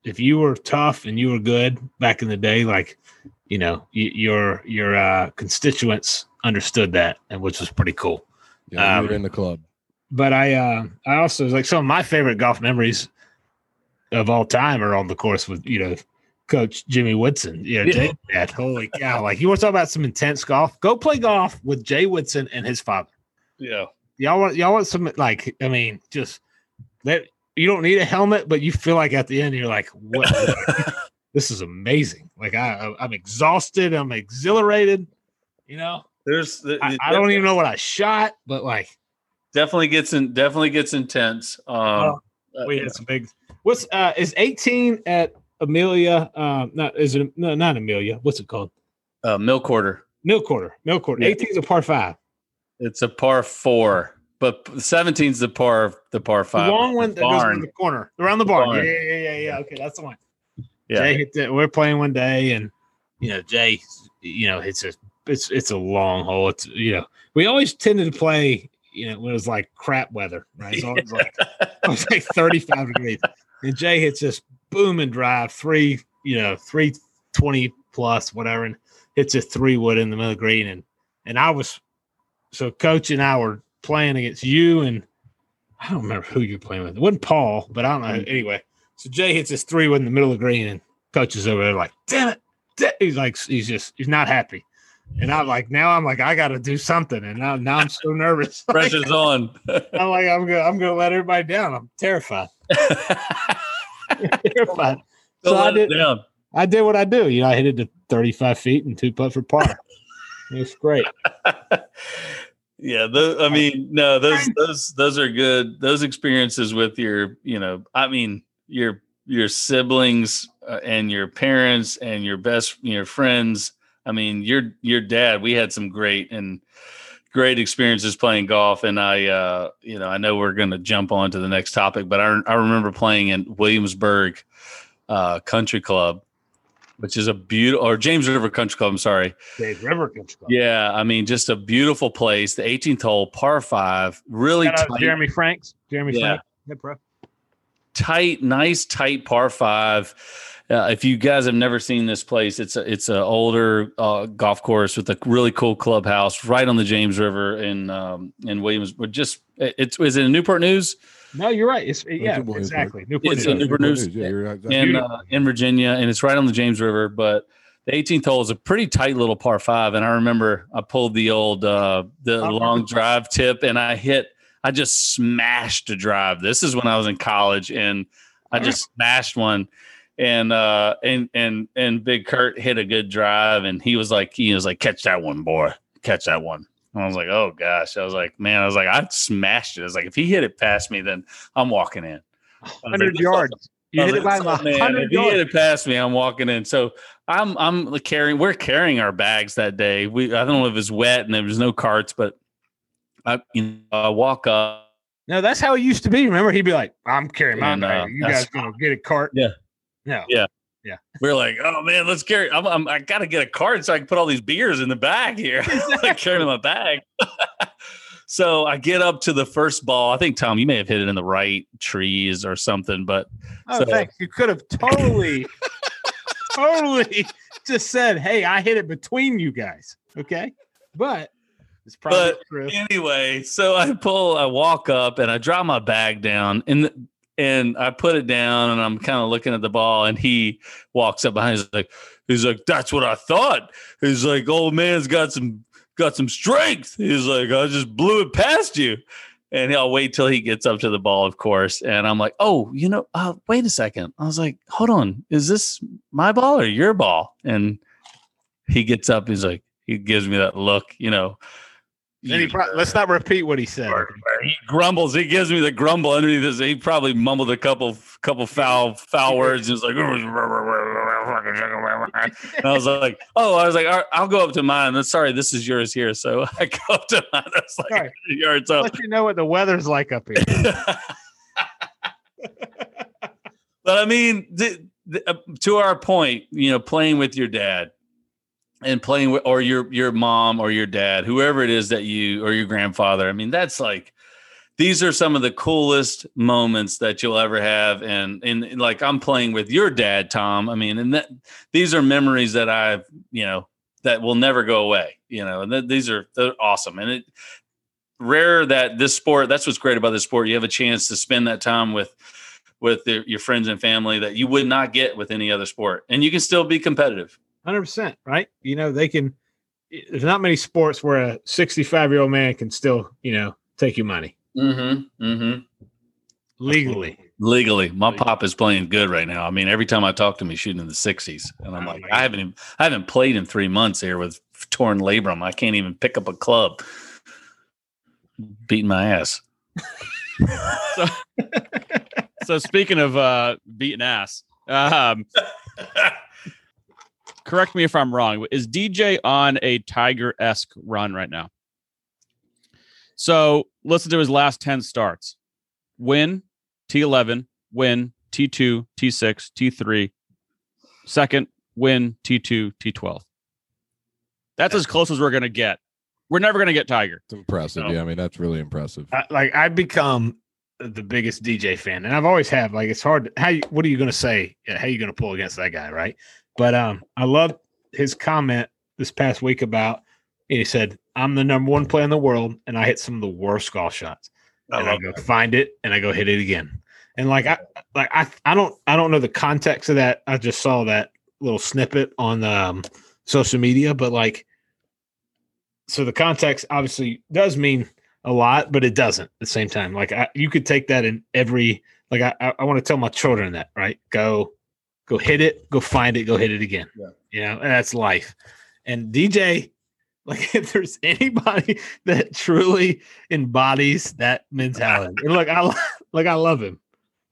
if you were tough and you were good back in the day, like you know, y- your your uh, constituents understood that, and which was pretty cool.
Yeah,
Um,
you're in the club.
but I uh I also like some of my favorite golf memories of all time are on the course with you know Coach Jimmy Woodson. You know,
Yeah.
Jay Dad. Holy cow! Like you want to talk about some intense golf? Go play golf with Jay Woodson and his father.
Yeah.
Y'all want y'all want some like I mean just that you don't need a helmet, but you feel like at the end you're like, [laughs] what? [laughs] this is amazing. Like I I'm exhausted. I'm exhilarated. You know.
There's the,
I, I don't even know what I shot, but like
definitely gets in definitely gets intense. Um,
Oh,
uh,
we had some big. What's uh is 18 at Amelia? Um, not is it no not Amelia? What's it called?
uh, milk quarter.
Mill quarter. Mill quarter.
Yeah.
18 is a par five.
It's a par four, but 17's the par the par
The
five.
long one
The
that goes in the corner around the barn.
barn.
Yeah, yeah, yeah, yeah. Okay, that's the one.
Yeah.
Jay hit that. We're playing one day, and you know Jay, you know it's a it's it's a long hole. It's you know we always tended to play. You know when it was like crap weather, right? So it was like it was like [laughs] 35 degrees, and Jay hits this booming drive three, you know three twenty plus whatever, and hits a three wood in the middle of the green, and and I was so coach and I were playing against you and I don't remember who you're playing with. It wasn't Paul, but I don't know. Anyway, so Jay hits his three in the middle of the green, and coach is over there like, damn it. da-" He's like, he's just, he's not happy. And I'm like, now I'm like, I got to do something. And now, now I'm so nervous. [laughs] Like,
Pressure's on. [laughs]
I'm like, I'm gonna, I'm gonna let everybody down. I'm terrified. [laughs] terrified. So I did,
down.
I did what I do. You know, I hit it to 35 feet and two putt for par. It's great.
Yeah, the, I mean, no, those those those are good. Those experiences with your, you know, I mean, your your siblings uh, and your parents and your best your friends. I mean, your your dad. We had some great and great experiences playing golf, and I, uh, you know, I know we're going to jump on to the next topic, but I I remember playing in Williamsburg uh, Country Club, which is a beautiful or James River Country Club. I'm sorry.
James River Country Club.
Yeah, I mean, just a beautiful place. The 18th hole, par five, really
Shout out
tight,
Jeremy Franks. Jeremy
Yeah.
Franks. Yeah, bro.
tight, nice, tight par five. Uh, if you guys have never seen this place, it's a it's a older uh, golf course with a really cool clubhouse right on the James River in um, in Williams. But just it's is it in Newport News
No, you're right. It's yeah,
in
exactly. Newport
It's
News.
in Newport News.
Yeah, you're right.
in uh, in Virginia, and it's right on the James River. But the 18th hole is a pretty tight little par five, and I remember I pulled the old uh, the
I remember.
long drive tip, and I hit. I just smashed a drive. This is when I was in college, and I just smashed one. And uh and and and Big Kurt hit a good drive, and he was like, he was like, catch that one, boy, catch that one. And I was like, oh gosh, I was like, man, I was like, I smashed it. I was like, if he hit it past me, then I'm walking in. Was like,
100 yards. You hit it by
"Oh, man,
100
if he hit it past me, I'm walking in. So I'm I'm carrying. We're carrying our bags that day. We I don't know if it was wet and there was no carts, but I you know I walk up.
No, that's how it used to be. Remember, he'd be like, "I'm carrying my
And,
bag.
uh,
you guys gonna get a cart?"
Yeah.
No.
Yeah. Yeah. [laughs] We're like, oh man, let's carry. I'm, I'm I got to get a cart so I can put all these beers in the bag here. [laughs] like carrying my bag. [laughs] so I get up to the first ball. I think Tom, you may have hit it in the right trees or something, but
Oh,
So-
thanks. You could have totally, totally just said, "Hey, I hit it between you guys." Okay, but it's probably
But
true.
anyway, so I pull, I walk up and I drop my bag down and and I put it down and I'm kind of looking at the ball and he walks up behind. He's like, he's like, that's what I thought. He's like, old man's got some got some strength. He's like, I just blew it past you. And I'll wait till he gets up to the ball, of course. And I'm like, oh, you know, uh, wait a second. I was like, hold on, is this my ball or your ball? And he gets up. He's like, he gives me that look, you know.
And he pro- let's not repeat what he said.
he grumbles. He gives me the grumble underneath his. He probably mumbled a couple couple foul foul [laughs] words. He was like, [laughs] and I was like, oh, I was like, all right, I'll go up to mine. Sorry, this is yours here. So [laughs] I go up to mine. That's like
Sorry.
yards up.
Let you know what the weather's like up here.
but I mean, the, the, uh, to our point, you know, playing with your dad and playing with, or your your mom or your dad, whoever it is that you or your grandfather. I mean, that's like these are some of the coolest moments that you'll ever have. And and like I'm playing with your dad, Tom. I mean, and that these are memories that I've you know that will never go away. You know, and th- these are they're awesome. And it rare that this sport. That's what's great about this sport. You have a chance to spend that time with with the, your friends and family that you would not get with any other sport, and you can still be competitive.
Hundred percent, right? You know, they can. There's not many sports where a 65 year old man can still, you know, take your money
Mm-hmm. Mm-hmm.
legally.
Legally, my pop is playing good right now. I mean, every time I talk to him, he's shooting in the sixties, and I'm
Oh,
like, I haven't, even, I haven't played in three months here with torn labrum. I can't even pick up a club. Beating my ass.
so, [laughs] so speaking of uh, beating ass, um, [laughs] correct me if I'm wrong. Is DJ on a Tiger esque run right now? So listen to his last 10 starts win, T11, win, T2, T6, T3, second, win, T2, T12. That's as close as we're going to get. We're never going to get Tiger.
It's impressive.
No.
Yeah, I mean that's really impressive.
I, like I've become the biggest DJ fan, and I've always have. Like it's hard. How you, what are you going to say? Yeah, How you going to pull against that guy, right? But um, I love his comment this past week about. He said, "I'm the number one player in the world, and I hit some of the worst golf shots,
I
and I go find it, and I go hit it again." And like I, like I, I don't, I don't know the context of that. I just saw that little snippet on um, social media, but like, so the context obviously does mean a lot, but it doesn't at the same time. Like I, you could take that in every like I, I, I want to tell my children that, right? Go go hit it, go find it, go hit it again.
Yeah.
You know, and that's life. And DJ, like [laughs] if there's anybody that truly embodies that mentality, and look, I [laughs] like I love him.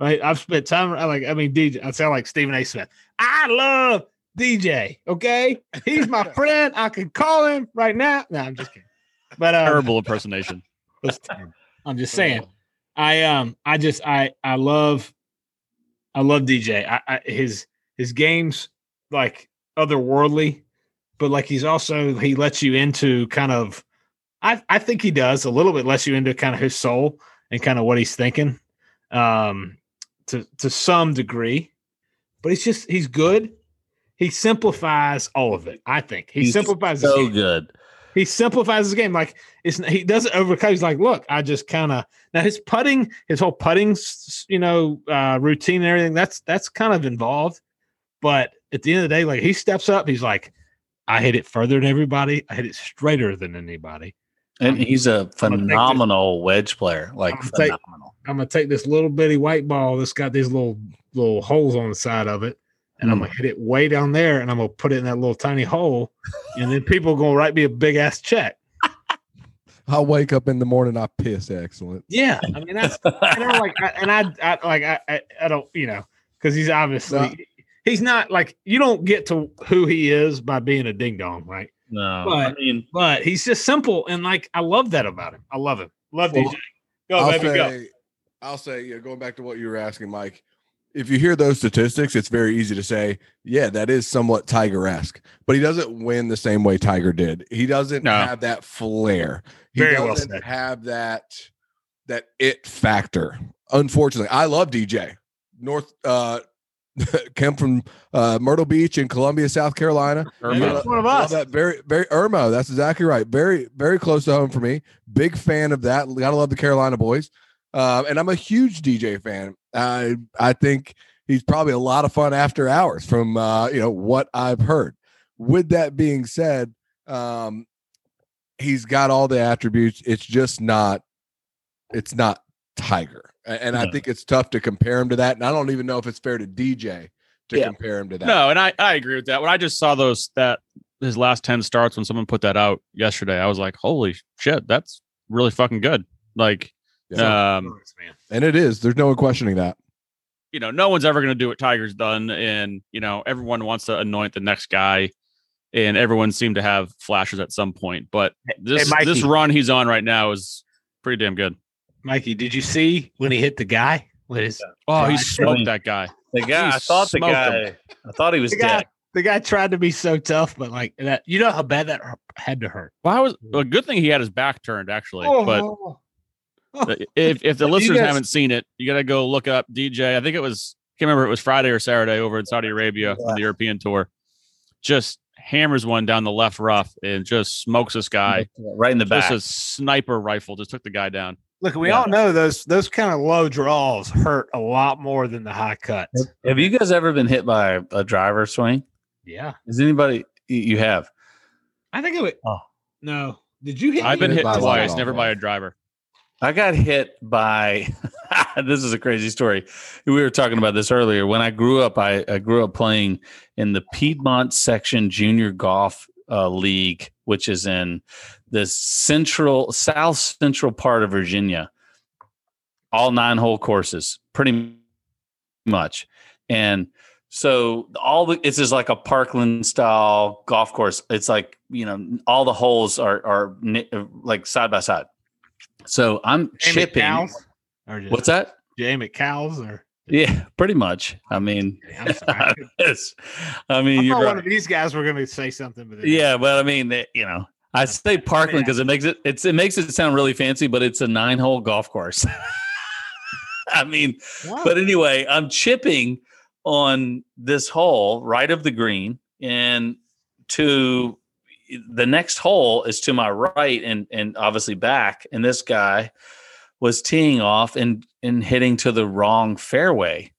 Right. I've spent time I like I mean DJ, I sound like Stephen A. Smith. I love DJ. Okay. He's my [laughs] friend. I can call him right now. No, I'm just kidding. But um,
Terrible impersonation.
I'm just saying. I um I just I I love I love DJ. I, I his his games like otherworldly, but like he's also he lets you into kind of I I think he does a little bit lets you into kind of his soul and kind of what he's thinking. Um to to some degree. But he's just he's good. He simplifies all of it, I think. He
He's
simplifies
So good.
He simplifies his game. Like it's he doesn't overcut. He's like, look, I just kind of now his putting, his whole putting, you know, uh, routine and everything. That's that's kind of involved. But at the end of the day, like he steps up, he's like, I hit it further than everybody. I hit it straighter than anybody.
And he's a
gonna this-
phenomenal wedge player. Like
I'm gonna take-
phenomenal.
I'm gonna take this little bitty white ball that's got these little little holes on the side of it, and I'm hmm. gonna hit it way down there, and I'm gonna put it in that little tiny hole, and then people are gonna write me a big ass check. [laughs]
I'll wake up in the morning, I piss excellent.
Yeah, I mean that's I don't like, I, and I, I like, I, I, I don't, you know, because he's obviously
No.
he's not like you don't get to who he is by being a ding dong, right?
no, but I
But-
mean,
But he's just simple, and like I love that about him. I love him. Love
Well,
DJ. Go,
I'll
baby, go.
say, I'll say, yeah, going back to what you were asking, Mike. If you hear those statistics, it's very easy to say, yeah, that is somewhat Tiger-esque, but he doesn't win the same way Tiger did. He doesn't
No.
have that flair. He
Very
doesn't
said.
have that that it factor. Unfortunately, I love DJ. North uh [laughs] came from uh Myrtle Beach in Columbia, South Carolina.
Irma.
Maybe one of us.
that very, very Irmo. That's exactly right. Very, very close to home for me. Big fan of that. Gotta love the Carolina boys. Uh, and I'm a huge DJ fan. I I think he's probably a lot of fun after hours from uh, you know what I've heard. With that being said, um, he's got all the attributes. It's just not, it's not Tiger. And I think it's tough to compare him to that. And I don't even know if it's fair to DJ to
Yeah.
compare him to that.
No, and I, I agree with that. When I just saw those that his last 10 starts when someone put that out yesterday, I was like, holy shit, that's really fucking good. Like,
Yeah.
um,
and it is. There's no questioning that.
you know, no one's ever going to do what Tiger's done. And, you know, everyone wants to anoint the next guy. And everyone seemed to have flashes at some point. But this
Mikey.
this run he's on right now is pretty damn good.
Mikey, did you see when he hit the guy with his
Oh, he smoked that guy.
the guy.
He
I thought the guy.
him.
I thought he was
the guy?
dead.
The guy tried to be so tough, but like that, you know how bad that had to hurt.
Well, I was a good thing he had his back turned actually. But
Oh.
Uh, [laughs] if if the listeners
guys-
haven't seen it, you got to go look up DJ. I think it was can't remember it was Friday or Saturday over in Saudi Arabia on the European tour. Just hammers one down the left rough and just smokes this guy.
right in the back.
Just
back.
a sniper rifle just took the guy down.
Look, we
Yeah.
all know those those kind of low draws hurt a lot more than the high cuts.
Have you guys ever been hit by a, a driver swing?
Yeah,
Is anybody you- you have?
I think it would.
Oh.
no, did you hit?
I've been
me?
hit twice, never by a driver.
I got hit by. [laughs] this is a crazy story. We were talking about this earlier. When I grew up, I, I grew up playing in the Piedmont Section Junior Golf uh, League which is in the central, south central part of Virginia. All nine hole courses, pretty much. And so all the it's just like a Parkland style golf course. It's like you know all the holes are are like side by side. So I'm
Jay? Or just
What's that?
Jay McCow's or
Yeah, pretty much. I mean,
I'm sorry. [laughs]
it's, I mean,
I
you're right.
one of these guys were going to say something, but
Yeah, but I mean, it- you know, I say Parkland because it makes it it's it makes it sound really fancy, but it's a nine hole golf course. [laughs] I mean,
didn't.
But anyway, I'm chipping on this hole right of the green, and to the next hole is to my right, and and obviously back, and this guy was teeing off and and hitting to the wrong fairway,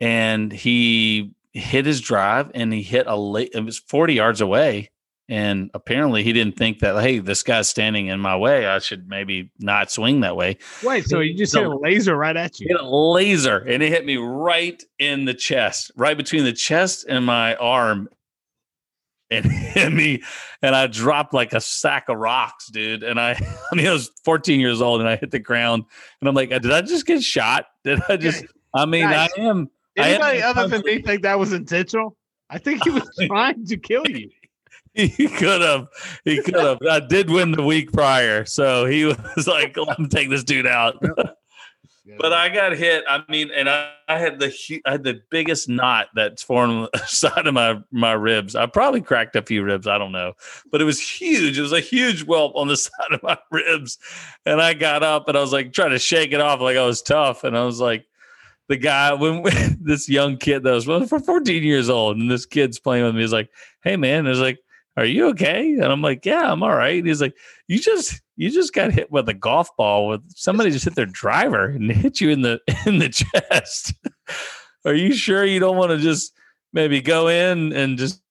and he hit his drive and he hit a late. It was 40 yards away. And apparently, he didn't think that, hey, this guy's standing in my way. I should maybe not swing that way
Wait, so you just hit a laser right at you?
hit a laser and it hit me right in the chest, right between the chest and my arm. And [laughs] hit me, and I dropped like a sack of rocks, dude. And I, [laughs] I mean, I was 14 years old, and I hit the ground, and I'm like, uh, did I just get shot? [laughs] Did I just? I mean,
Guys,
I am. I am
Anybody other than me think that was intentional? I think he was trying to kill you.
He could have. He could have. I did win the week prior, so he was like, "Let me take this dude out." But I got hit. I mean, and I, I had the I had the biggest knot that's formed on the [laughs] side of my my ribs. I probably cracked a few ribs. I don't know, but it was huge. It was a huge whelp on the [laughs] side of my ribs, and I got up and I was like trying to shake it off like I was tough, and I was like. The guy, [laughs] when this young kid that was well, for 14 years old, and this kid's playing with me, is like, "Hey, man," is like, "Are you okay?" And I'm like, "Yeah, I'm all right." And he's like, "You just you just got hit with a golf ball with somebody just hit their driver and [laughs] hit you in the [laughs] in the chest. [laughs] Are you sure you don't want to just maybe go in and just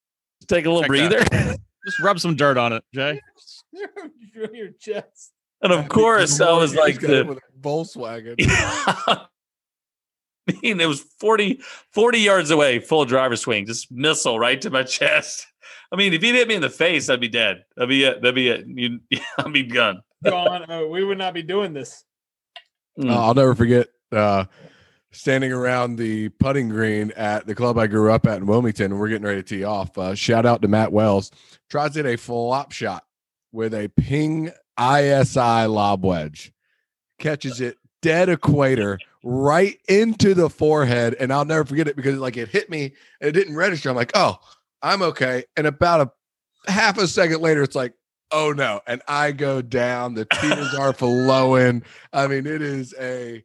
take a little
Check
breather?
Just rub some dirt on it, Jay.
your chest.
And of course, I was like the
with Volkswagen.
I mean, it was 40, 40 yards away, full driver swing, just missile right to my chest. I mean, if he'd hit me in the face, I'd be dead. That'd be it. That'd be it. You, [laughs] I'd be gone.
Gone. Oh, we would not be doing this.
Mm.
Uh, I'll never forget uh, standing around the putting green at the club I grew up at in Wilmington, and we're getting ready to tee off. Uh, shout out to Matt Wells. Tries to hit a flop shot with a ping ISI lob wedge, catches it dead equator right into the forehead, and I'll never forget it because like it hit me and it didn't register. I'm like, oh, I'm okay. And about a half a second later, it's like, oh no, and I go down. The tears are [laughs] flowing. I mean, it is a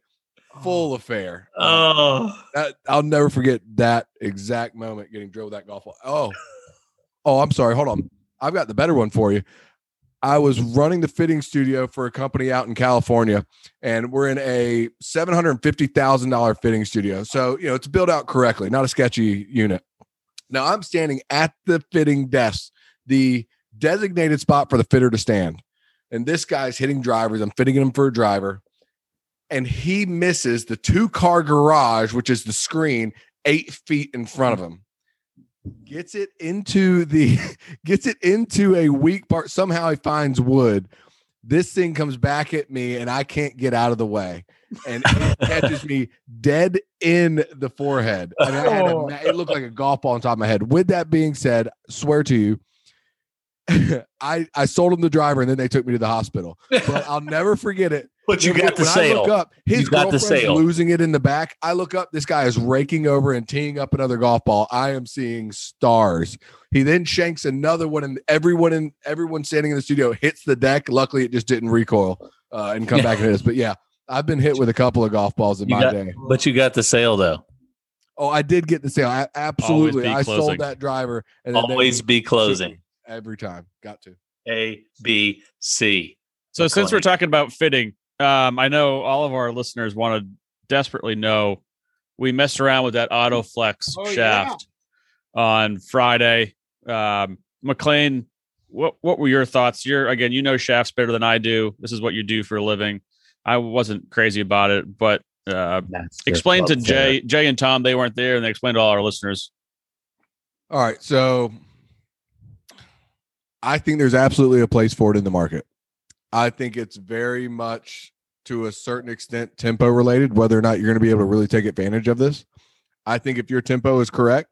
full oh. affair.
Oh, uh,
That, I'll never forget that exact moment getting drilled with that golf ball. Oh, oh, I'm sorry. Hold on. I've got the better one for you. I was running the fitting studio for a company out in California, and we're in a seven hundred fifty thousand dollar fitting studio. So you know it's built out correctly, not a sketchy unit. Now I'm standing at the fitting desk, the designated spot for the fitter to stand, and this guy's hitting drivers. I'm fitting him for a driver, and he misses the two car garage, which is the screen, eight feet in front of him. Gets it into the [laughs] gets it into a weak part. Somehow he finds wood. This thing comes back at me, and I can't get out of the way, and it [laughs] catches me dead in the forehead. I mean, I had a, [laughs] it looked like a golf ball on top of my head. With that being said, swear to you, [laughs] I I sold him the driver, and then they took me to the hospital. But I'll never forget it. [laughs]
but you
When-
got the
when I look
sale.
up, his
You got
girlfriend's
sale.
losing it in the back. I look up, this guy is raking over and teeing up another golf ball. I am seeing stars. He then shanks another one, and everyone in everyone standing in the studio hits the deck. Luckily, it just didn't recoil uh, and come back and hit us. But yeah, I've been hit with a couple of golf balls in
You
my
got-
day.
But you got the sale though.
Oh, I did get the sale. I, absolutely, I sold that driver, and then they
Always be closing.
every time. Got to.
A B C.
So since we're talking about fitting, um, I know all of our listeners want to desperately know. We messed around with that AutoFlex
Oh, yeah.
shaft on Friday. Um, McLean, what what were your thoughts? You're again, you know shafts better than I do. This is what you do for a living. I wasn't crazy about it, but uh, explain to Jay, Jay and Tom. They weren't there, and they explained to all our listeners.
All right, so I think there's absolutely a place for it in the market. I think it's very much to a certain extent tempo related, whether or not you're going to be able to really take advantage of this. I think if your tempo is correct,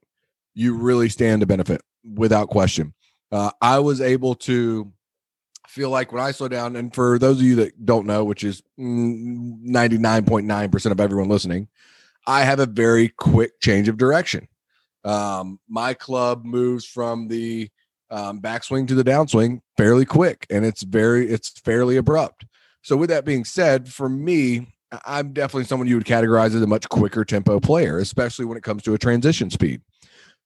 you really stand to benefit without question. Uh, I was able to feel like when I slow down, and for those of you that don't know, which is 99.9% of everyone listening, I have a very quick change of direction. Um, my club moves from the um, backswing to the downswing fairly quick, and it's very, it's fairly abrupt. So, with that being said, for me, I'm definitely someone you would categorize as a much quicker tempo player, especially when it comes to a transition speed.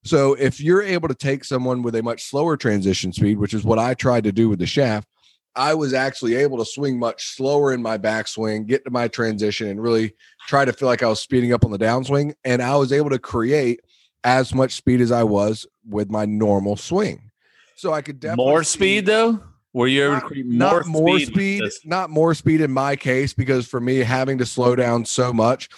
So, if you're able to take someone with a much slower transition speed, which is what I tried to do with the shaft, I was actually able to swing much slower in my backswing, get to my transition, and really try to feel like I was speeding up on the downswing. And I was able to create as much speed as I was with my normal swing. So I could definitely
more speed though. Were you able to create
not
more,
more
speed?
speed, not more speed in my case because for me having to slow down so much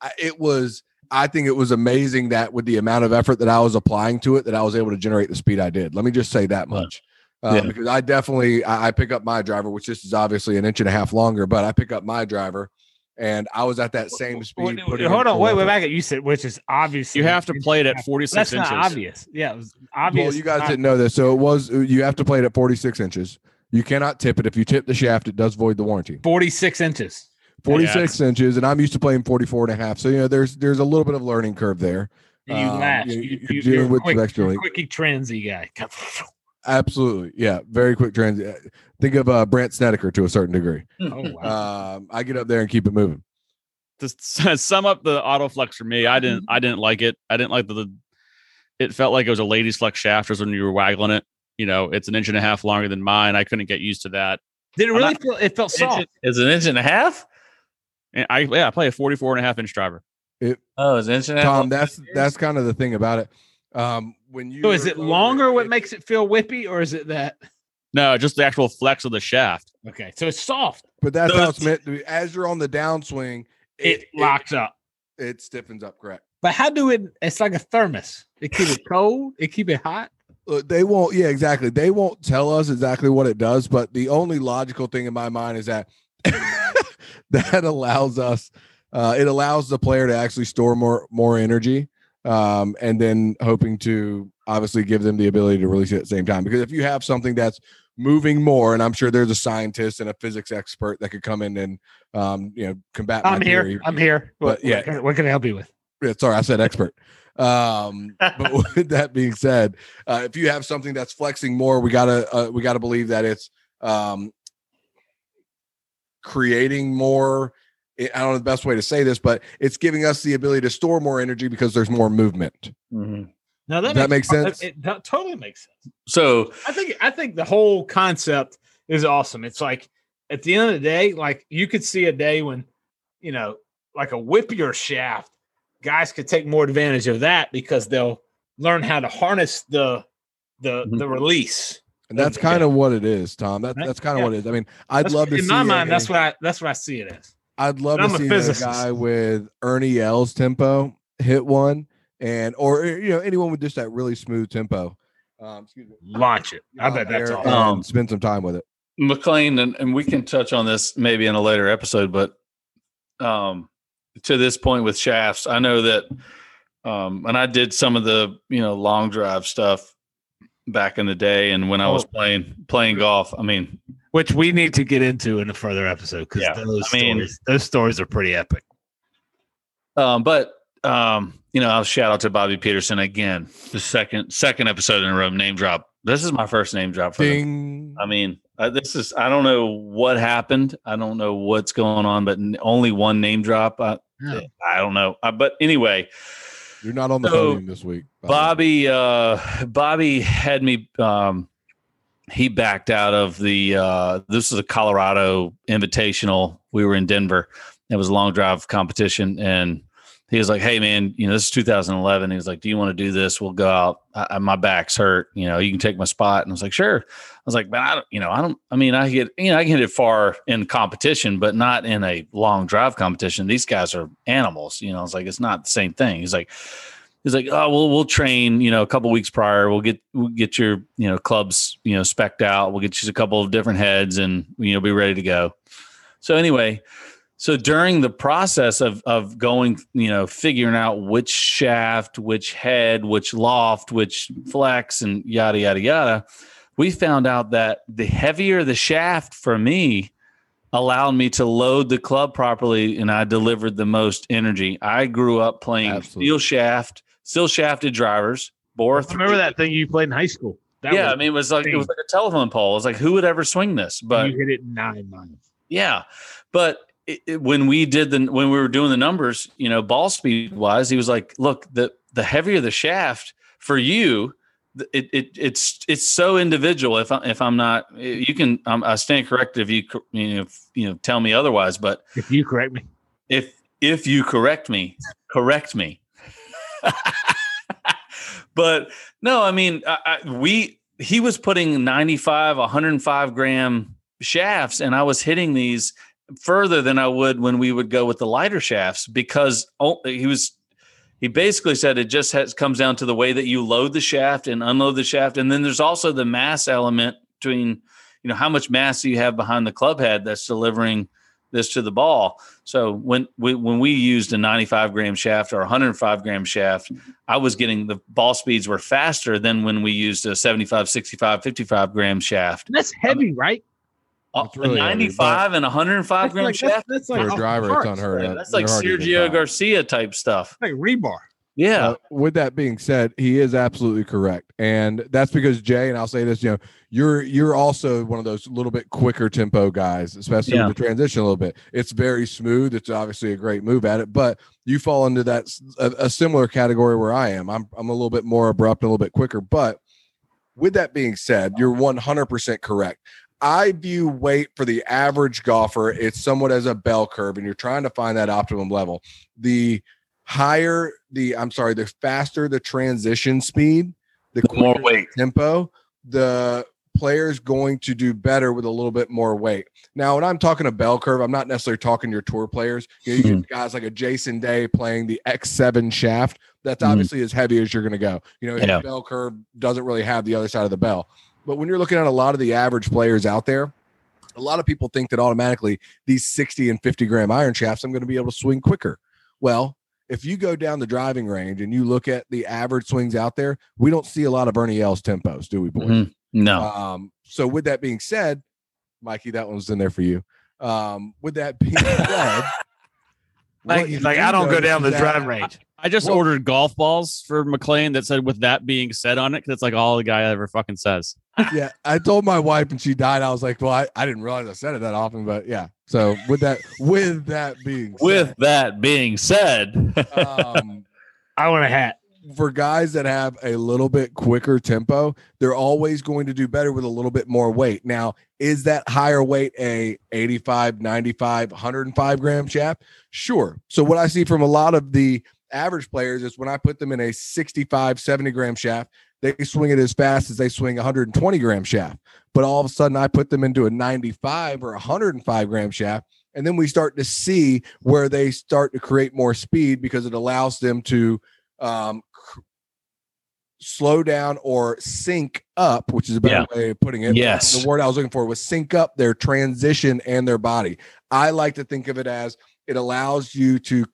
I- it was i think it was amazing that with the amount of effort that i was applying to it that i was able to generate the speed i did let me just say that much uh,
Yeah.
because i definitely I, I pick up my driver which this is obviously an inch and a half longer but i pick up my driver and i was at that same speed
Wait,
putting
hold on, wait, wait, back at you said, which is obviously
You have to play it at
That's
46
not
inches.
obvious. Yeah, it was obvious.
well you guys didn't know this so it was you have to play it at 46 inches you cannot tip it if you tip the shaft it does void the warranty
46 inches.
46 inches and i'm used to playing 44 and a half so you know there's there's a little bit of learning curve there
And you
Um,
latch.
you-
You,
you're
you,
dealing
you're
with
quick,
extra
you're
link.
quickie transy guy. [laughs]
absolutely yeah very quick trans think of uh brandt snedeker to a certain degree
Oh wow.
um i get up there and keep it moving
to [laughs] sum up the auto flex for me, I didn't I didn't like it. I didn't like the, the it felt like it was a ladies flex shaft as when you were waggling it. You know, it's an inch and a half longer than mine. I couldn't get used to that.
Did it really
not-
feel? It felt
Inch-
soft.
Is an inch and a half?
And I yeah, I play a 44 and a half inch driver.
It, Oh, it's an inch and a half.
tom that's that's kind of the thing about it um when you
So is it
over
longer? What makes it feel whippy, or is it that?
No, just the actual flex of the shaft.
Okay, so it's soft.
but that's
So
how it's
it's-
meant to be as you're on the downswing
It, locks up.
it, it stiffens up correct
But how do it? It's like a thermos. It keep it cold. It keep it hot.
Look, they won't yeah exactly they won't tell us exactly what it does but the only logical thing in my mind is that [laughs] that allows us uh, it allows the player to actually store more more energy um, and then hoping to obviously give them the ability to release it at the same time because if you have something that's moving more and i'm sure there's a scientist and a physics expert that could come in and um, you know combat
I'm here.
theory.
I'm here.
But,
What,
yeah.
what can, what can I help you with?
Yeah, sorry, I said expert. Um, [laughs] but with that being said, uh, if you have something that's flexing more, we gotta uh, we gotta believe that it's um, creating more. I don't know the best way to say this, but it's giving us the ability to store more energy because there's more movement.
Mhm.
No,
Does that makes sense?
It, that totally makes sense.
So
I think I think the whole concept is awesome. It's like at the end of the day, like you could see a day when, you know, like a whippier shaft, guys could take more advantage of that because they'll learn how to harness the the
Mhm.
the release.
And that's kind of what it is, Tom. That, that's kind of
Yeah.
what it is. I mean, I'd
That's-
love to
in
see.
my mind,
a-
that's what I that's what I see it as.
I'd love
I'm
to see a
physicist.
guy with Ernie Els' tempo hit one, and or you know anyone with just that really smooth tempo. Um, excuse me.
Launch it. I bet that's
there
awesome.
Um,
spend some time with it.
McLean, and, and we can touch on this maybe in a later episode, but um, to this point with shafts, I know that, um, and I did some of the you know long drive stuff back in the day, and when I was
Oh.
playing playing golf, I mean,
Which we need to get into in a further episode because
Yeah,
those
I mean-
stories those stories are pretty epic.
um, but um, you know, I'll shout out to Bobby Peterson again, the second second episode in a row, name drop. This is my first name drop for them.
Ding.
I mean, uh, this is I don't know what happened. I don't know what's going on, but n- only one name drop. I,
Yeah.
I don't know. Uh, but anyway,
You're not on the
So,
podium this week, by the way.
Bobby uh Bobby had me um he backed out of the uh this is a Colorado invitational. We were in Denver. It was a long drive competition and he was like, "Hey man, you know this is 2011." He was like, "Do you want to do this? We'll go out. I, I- my back's hurt. You know, you can take my spot." And I was like, "Sure." I was like, "Man, I don't. You know, I don't. I mean, I get. You know, I can hit it far in competition, but not in a long drive competition. These guys are animals. You know, it's like it's not the same thing." He's like, he's like, oh, we'll we'll train, you know, a couple weeks prior. We'll get we'll get your you know clubs you know specked out. We'll get you a couple of different heads, and you know be ready to go. So anyway, so during the process of of going, you know, figuring out which shaft, which head, which loft, which flex, and yada yada yada, we found out that the heavier the shaft for me allowed me to load the club properly and I delivered the most energy. I grew up playing
Absolutely.
steel shaft, steel shafted drivers, bore
remember that thing you played in high school. That
yeah, I mean it was like it was like a telephone pole. It was like who would ever swing this? But
you hit it nine miles.
yeah, but it, it- when we did the when we were doing the numbers, you know, ball speed wise, he was like, "Look, the the heavier the shaft for you, it, it it's it's so individual. If I, if I'm not, you can um, I stand corrected if you you know if, you know tell me otherwise. But
If you correct me,
if if you correct me, correct me. [laughs] but no, I mean, I, I, we he was putting 95, 105 gram shafts, and I was hitting these further than I would when we would go with the lighter shafts because he was. He basically said it just has, comes down to the way that you load the shaft and unload the shaft, and then there's also the mass element between, you know, how much mass do you have behind the club head that's delivering this to the ball. So when we, when we used a 95 gram shaft or 105 gram shaft, I was getting the ball speeds were faster than when we used a 75, 65, 55 gram shaft.
that's heavy, right?
Uh,
It's really
a
heavy,
95 and 105 gram
like,
shaft.
that's, that's like
For a
off the
driver, it's unheard of.
That's like
They're hard to get
Sergio. Garcia type stuff.
Like rebar.
Yeah.
Uh, with that being said, he is absolutely correct, and that's because Jay. And I'll say this: you know, you're you're also one of those little bit quicker tempo guys, especially
Yeah.
with the transition a little bit. It's very smooth. It's obviously a great move at it, but you fall into that a similar category where I am. I'm I'm a little bit more abrupt, a little bit quicker. But with that being said, you're 100 percent correct. I view weight for the average golfer, it's somewhat as a bell curve, and you're trying to find that optimum level. The higher the I'm sorry, the faster the transition speed, the
The more
quicker the
weight.
tempo, the player's going to do better with a little bit more weight. Now, when I'm talking a bell curve, I'm not necessarily talking your tour players. You, know, you
Hmm.
get guys like a Jason Day playing the X7 shaft. That's
Mhm.
obviously as heavy as you're going to go. You know, his
Yeah.
bell curve doesn't really have the other side of the bell. But when you're looking at a lot of the average players out there, a lot of people think that automatically these 60 and 50 gram iron shafts, I'm going to be able to swing quicker. Well, if you go down the driving range and you look at the average swings out there, we don't see a lot of Ernie Els tempos, do we, boys?
Mhm. No.
Um, so with that being said, Mikey, that one's in there for you. Um, with that being [laughs] said, what
Like, like
do
I don't go down the
that-
driving range.
I just
Well-
ordered golf balls for McLean that said "with that being said" on it because it's like all the guy ever fucking says.
Yeah, I told my wife and she died. I was like, well, I, I didn't realize I said it that often, but yeah. So with that, with that being [laughs]
With that being said,
said, [laughs] um,
I want a hat.
for guys that have a little bit quicker tempo, they're always going to do better with a little bit more weight. Now, is that higher weight a 85, 95, 105 gram shaft? Sure. So, what I see from a lot of the average players is when I put them in a 65, 70 gram shaft, they swing it as fast as they swing a 120 gram shaft. But all of a sudden, I put them into a 95 or 105 gram shaft. And then we start to see where they start to create more speed because it allows them to um, slow down or sync up, which is a better way of putting it.
Yes.
The word I was looking for was sync up their transition and their body. I like to think of it as it allows you to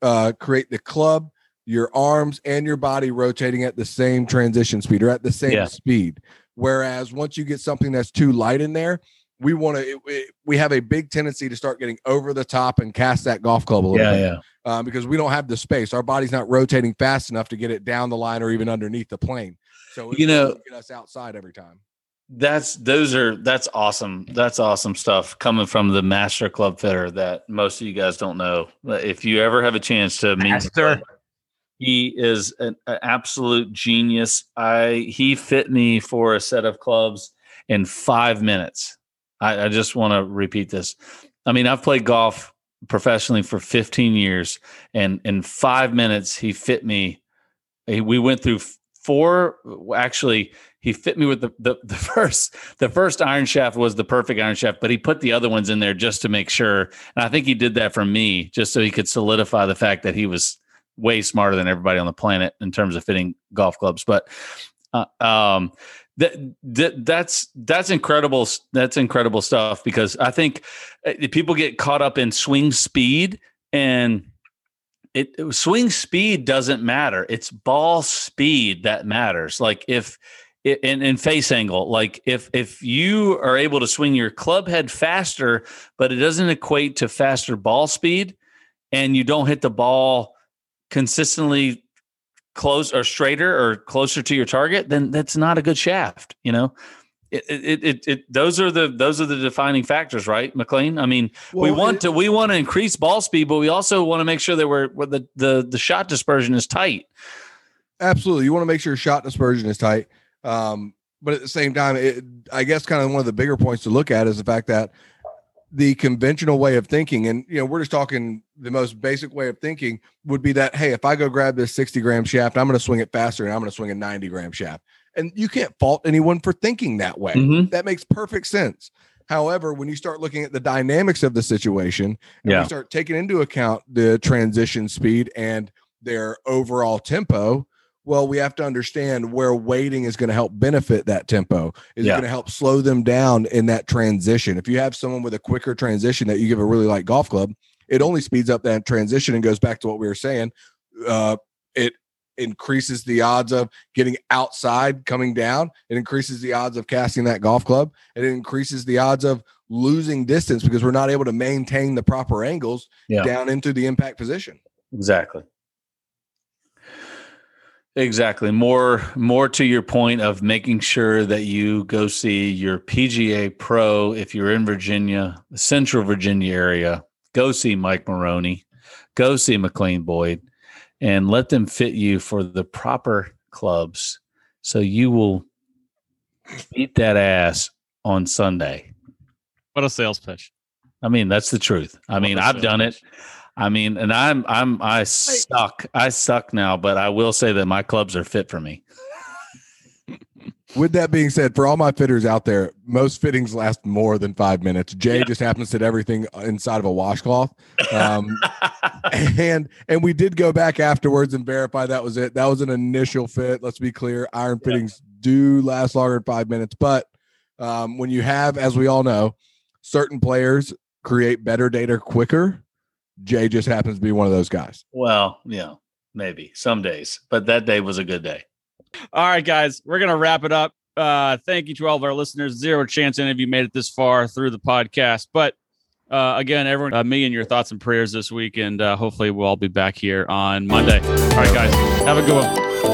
uh, create the club, your arms, and your body rotating at the same transition speed or at the same
Yeah.
speed. Whereas once you get something that's too light in there, we want to. We have a big tendency to start getting over the top and cast that golf club a little
yeah,
bit
yeah.
um, because we don't have the space. Our body's not rotating fast enough to get it down the line or even underneath the plane. So
You know-
get us outside every time.
That's those are that's awesome. That's awesome stuff coming from the master club fitter that most of you guys don't know. If you ever have a chance to meet
Master.
He is an, an absolute genius. I he fit me for a set of clubs in five minutes. I, I just want to repeat this. I mean, I've played golf professionally for 15 years, and in five minutes, he fit me. We went through four. Actually, he fit me with the, the the [laughs] first the first iron shaft was the perfect iron shaft, but he put the other ones in there just to make sure. And I think he did that for me, just so he could solidify the fact that he was way smarter than everybody on the planet in terms of fitting golf clubs. But uh, um, that, that that's that's incredible. That's incredible stuff because I think uh, people get caught up in swing speed and it, it swing speed doesn't matter. It's ball speed that matters. Like if in, in face angle, like if if you are able to swing your club head faster, but it doesn't equate to faster ball speed, and you don't hit the ball consistently close or straighter or closer to your target, then that's not a good shaft. You know, it, it, it, it, those are the those are the defining factors, right, McLean? I mean, well, we want it, to we want to increase ball speed, but we also want to make sure that we're the the the shot dispersion is tight.
Absolutely, you want to make sure shot dispersion is tight. Um, but at the same time, it, I guess kind of one of the bigger points to look at is the fact that the conventional way of thinking, and you know, we're just talking the most basic way of thinking would be that hey, if I go grab this 60 gram shaft, I'm going to swing it faster and I'm going to swing a 90 gram shaft. And you can't fault anyone for thinking that way. Mm-hmm. That makes perfect sense. However, when you start looking at the dynamics of the situation, and yeah. you start taking into account the transition speed and their overall tempo, well, we have to understand where weighting is going to help benefit that tempo. Is yeah. it going to help slow them down in that transition? If you have someone with a quicker transition that you give a really light golf club, it only speeds up that transition and goes back to what we were saying. Uh, it increases the odds of getting outside coming down. It increases the odds of casting that golf club. It increases the odds of losing distance because we're not able to maintain the proper angles yeah. down into the impact position.
Exactly. Exactly. More more to your point of making sure that you go see your PGA pro if you're in Virginia, the Central Virginia area, go see Mike Maroney. go see McLean Boyd and let them fit you for the proper clubs so you will beat that ass on Sunday.
What a sales pitch.
I mean, that's the truth. I mean, I've done pitch. it. I mean, and I'm I'm I suck. I suck now, but I will say that my clubs are fit for me.
With that being said, for all my fitters out there, most fittings last more than five minutes. Jay yeah. just happens to everything inside of a washcloth, um, [laughs] and and we did go back afterwards and verify that was it. That was an initial fit. Let's be clear: iron fittings yeah. do last longer than five minutes, but um, when you have, as we all know, certain players create better data quicker Jay just happens to be one of those guys.
Well, yeah, maybe some days, but that day was a good day.
All right, guys, we're gonna wrap it up. Uh, thank you to all of our listeners. Zero chance any of you made it this far through the podcast, but uh, again, everyone, uh, me and your thoughts and prayers this week, and uh, hopefully we'll all be back here on Monday. All right, guys, have a good one.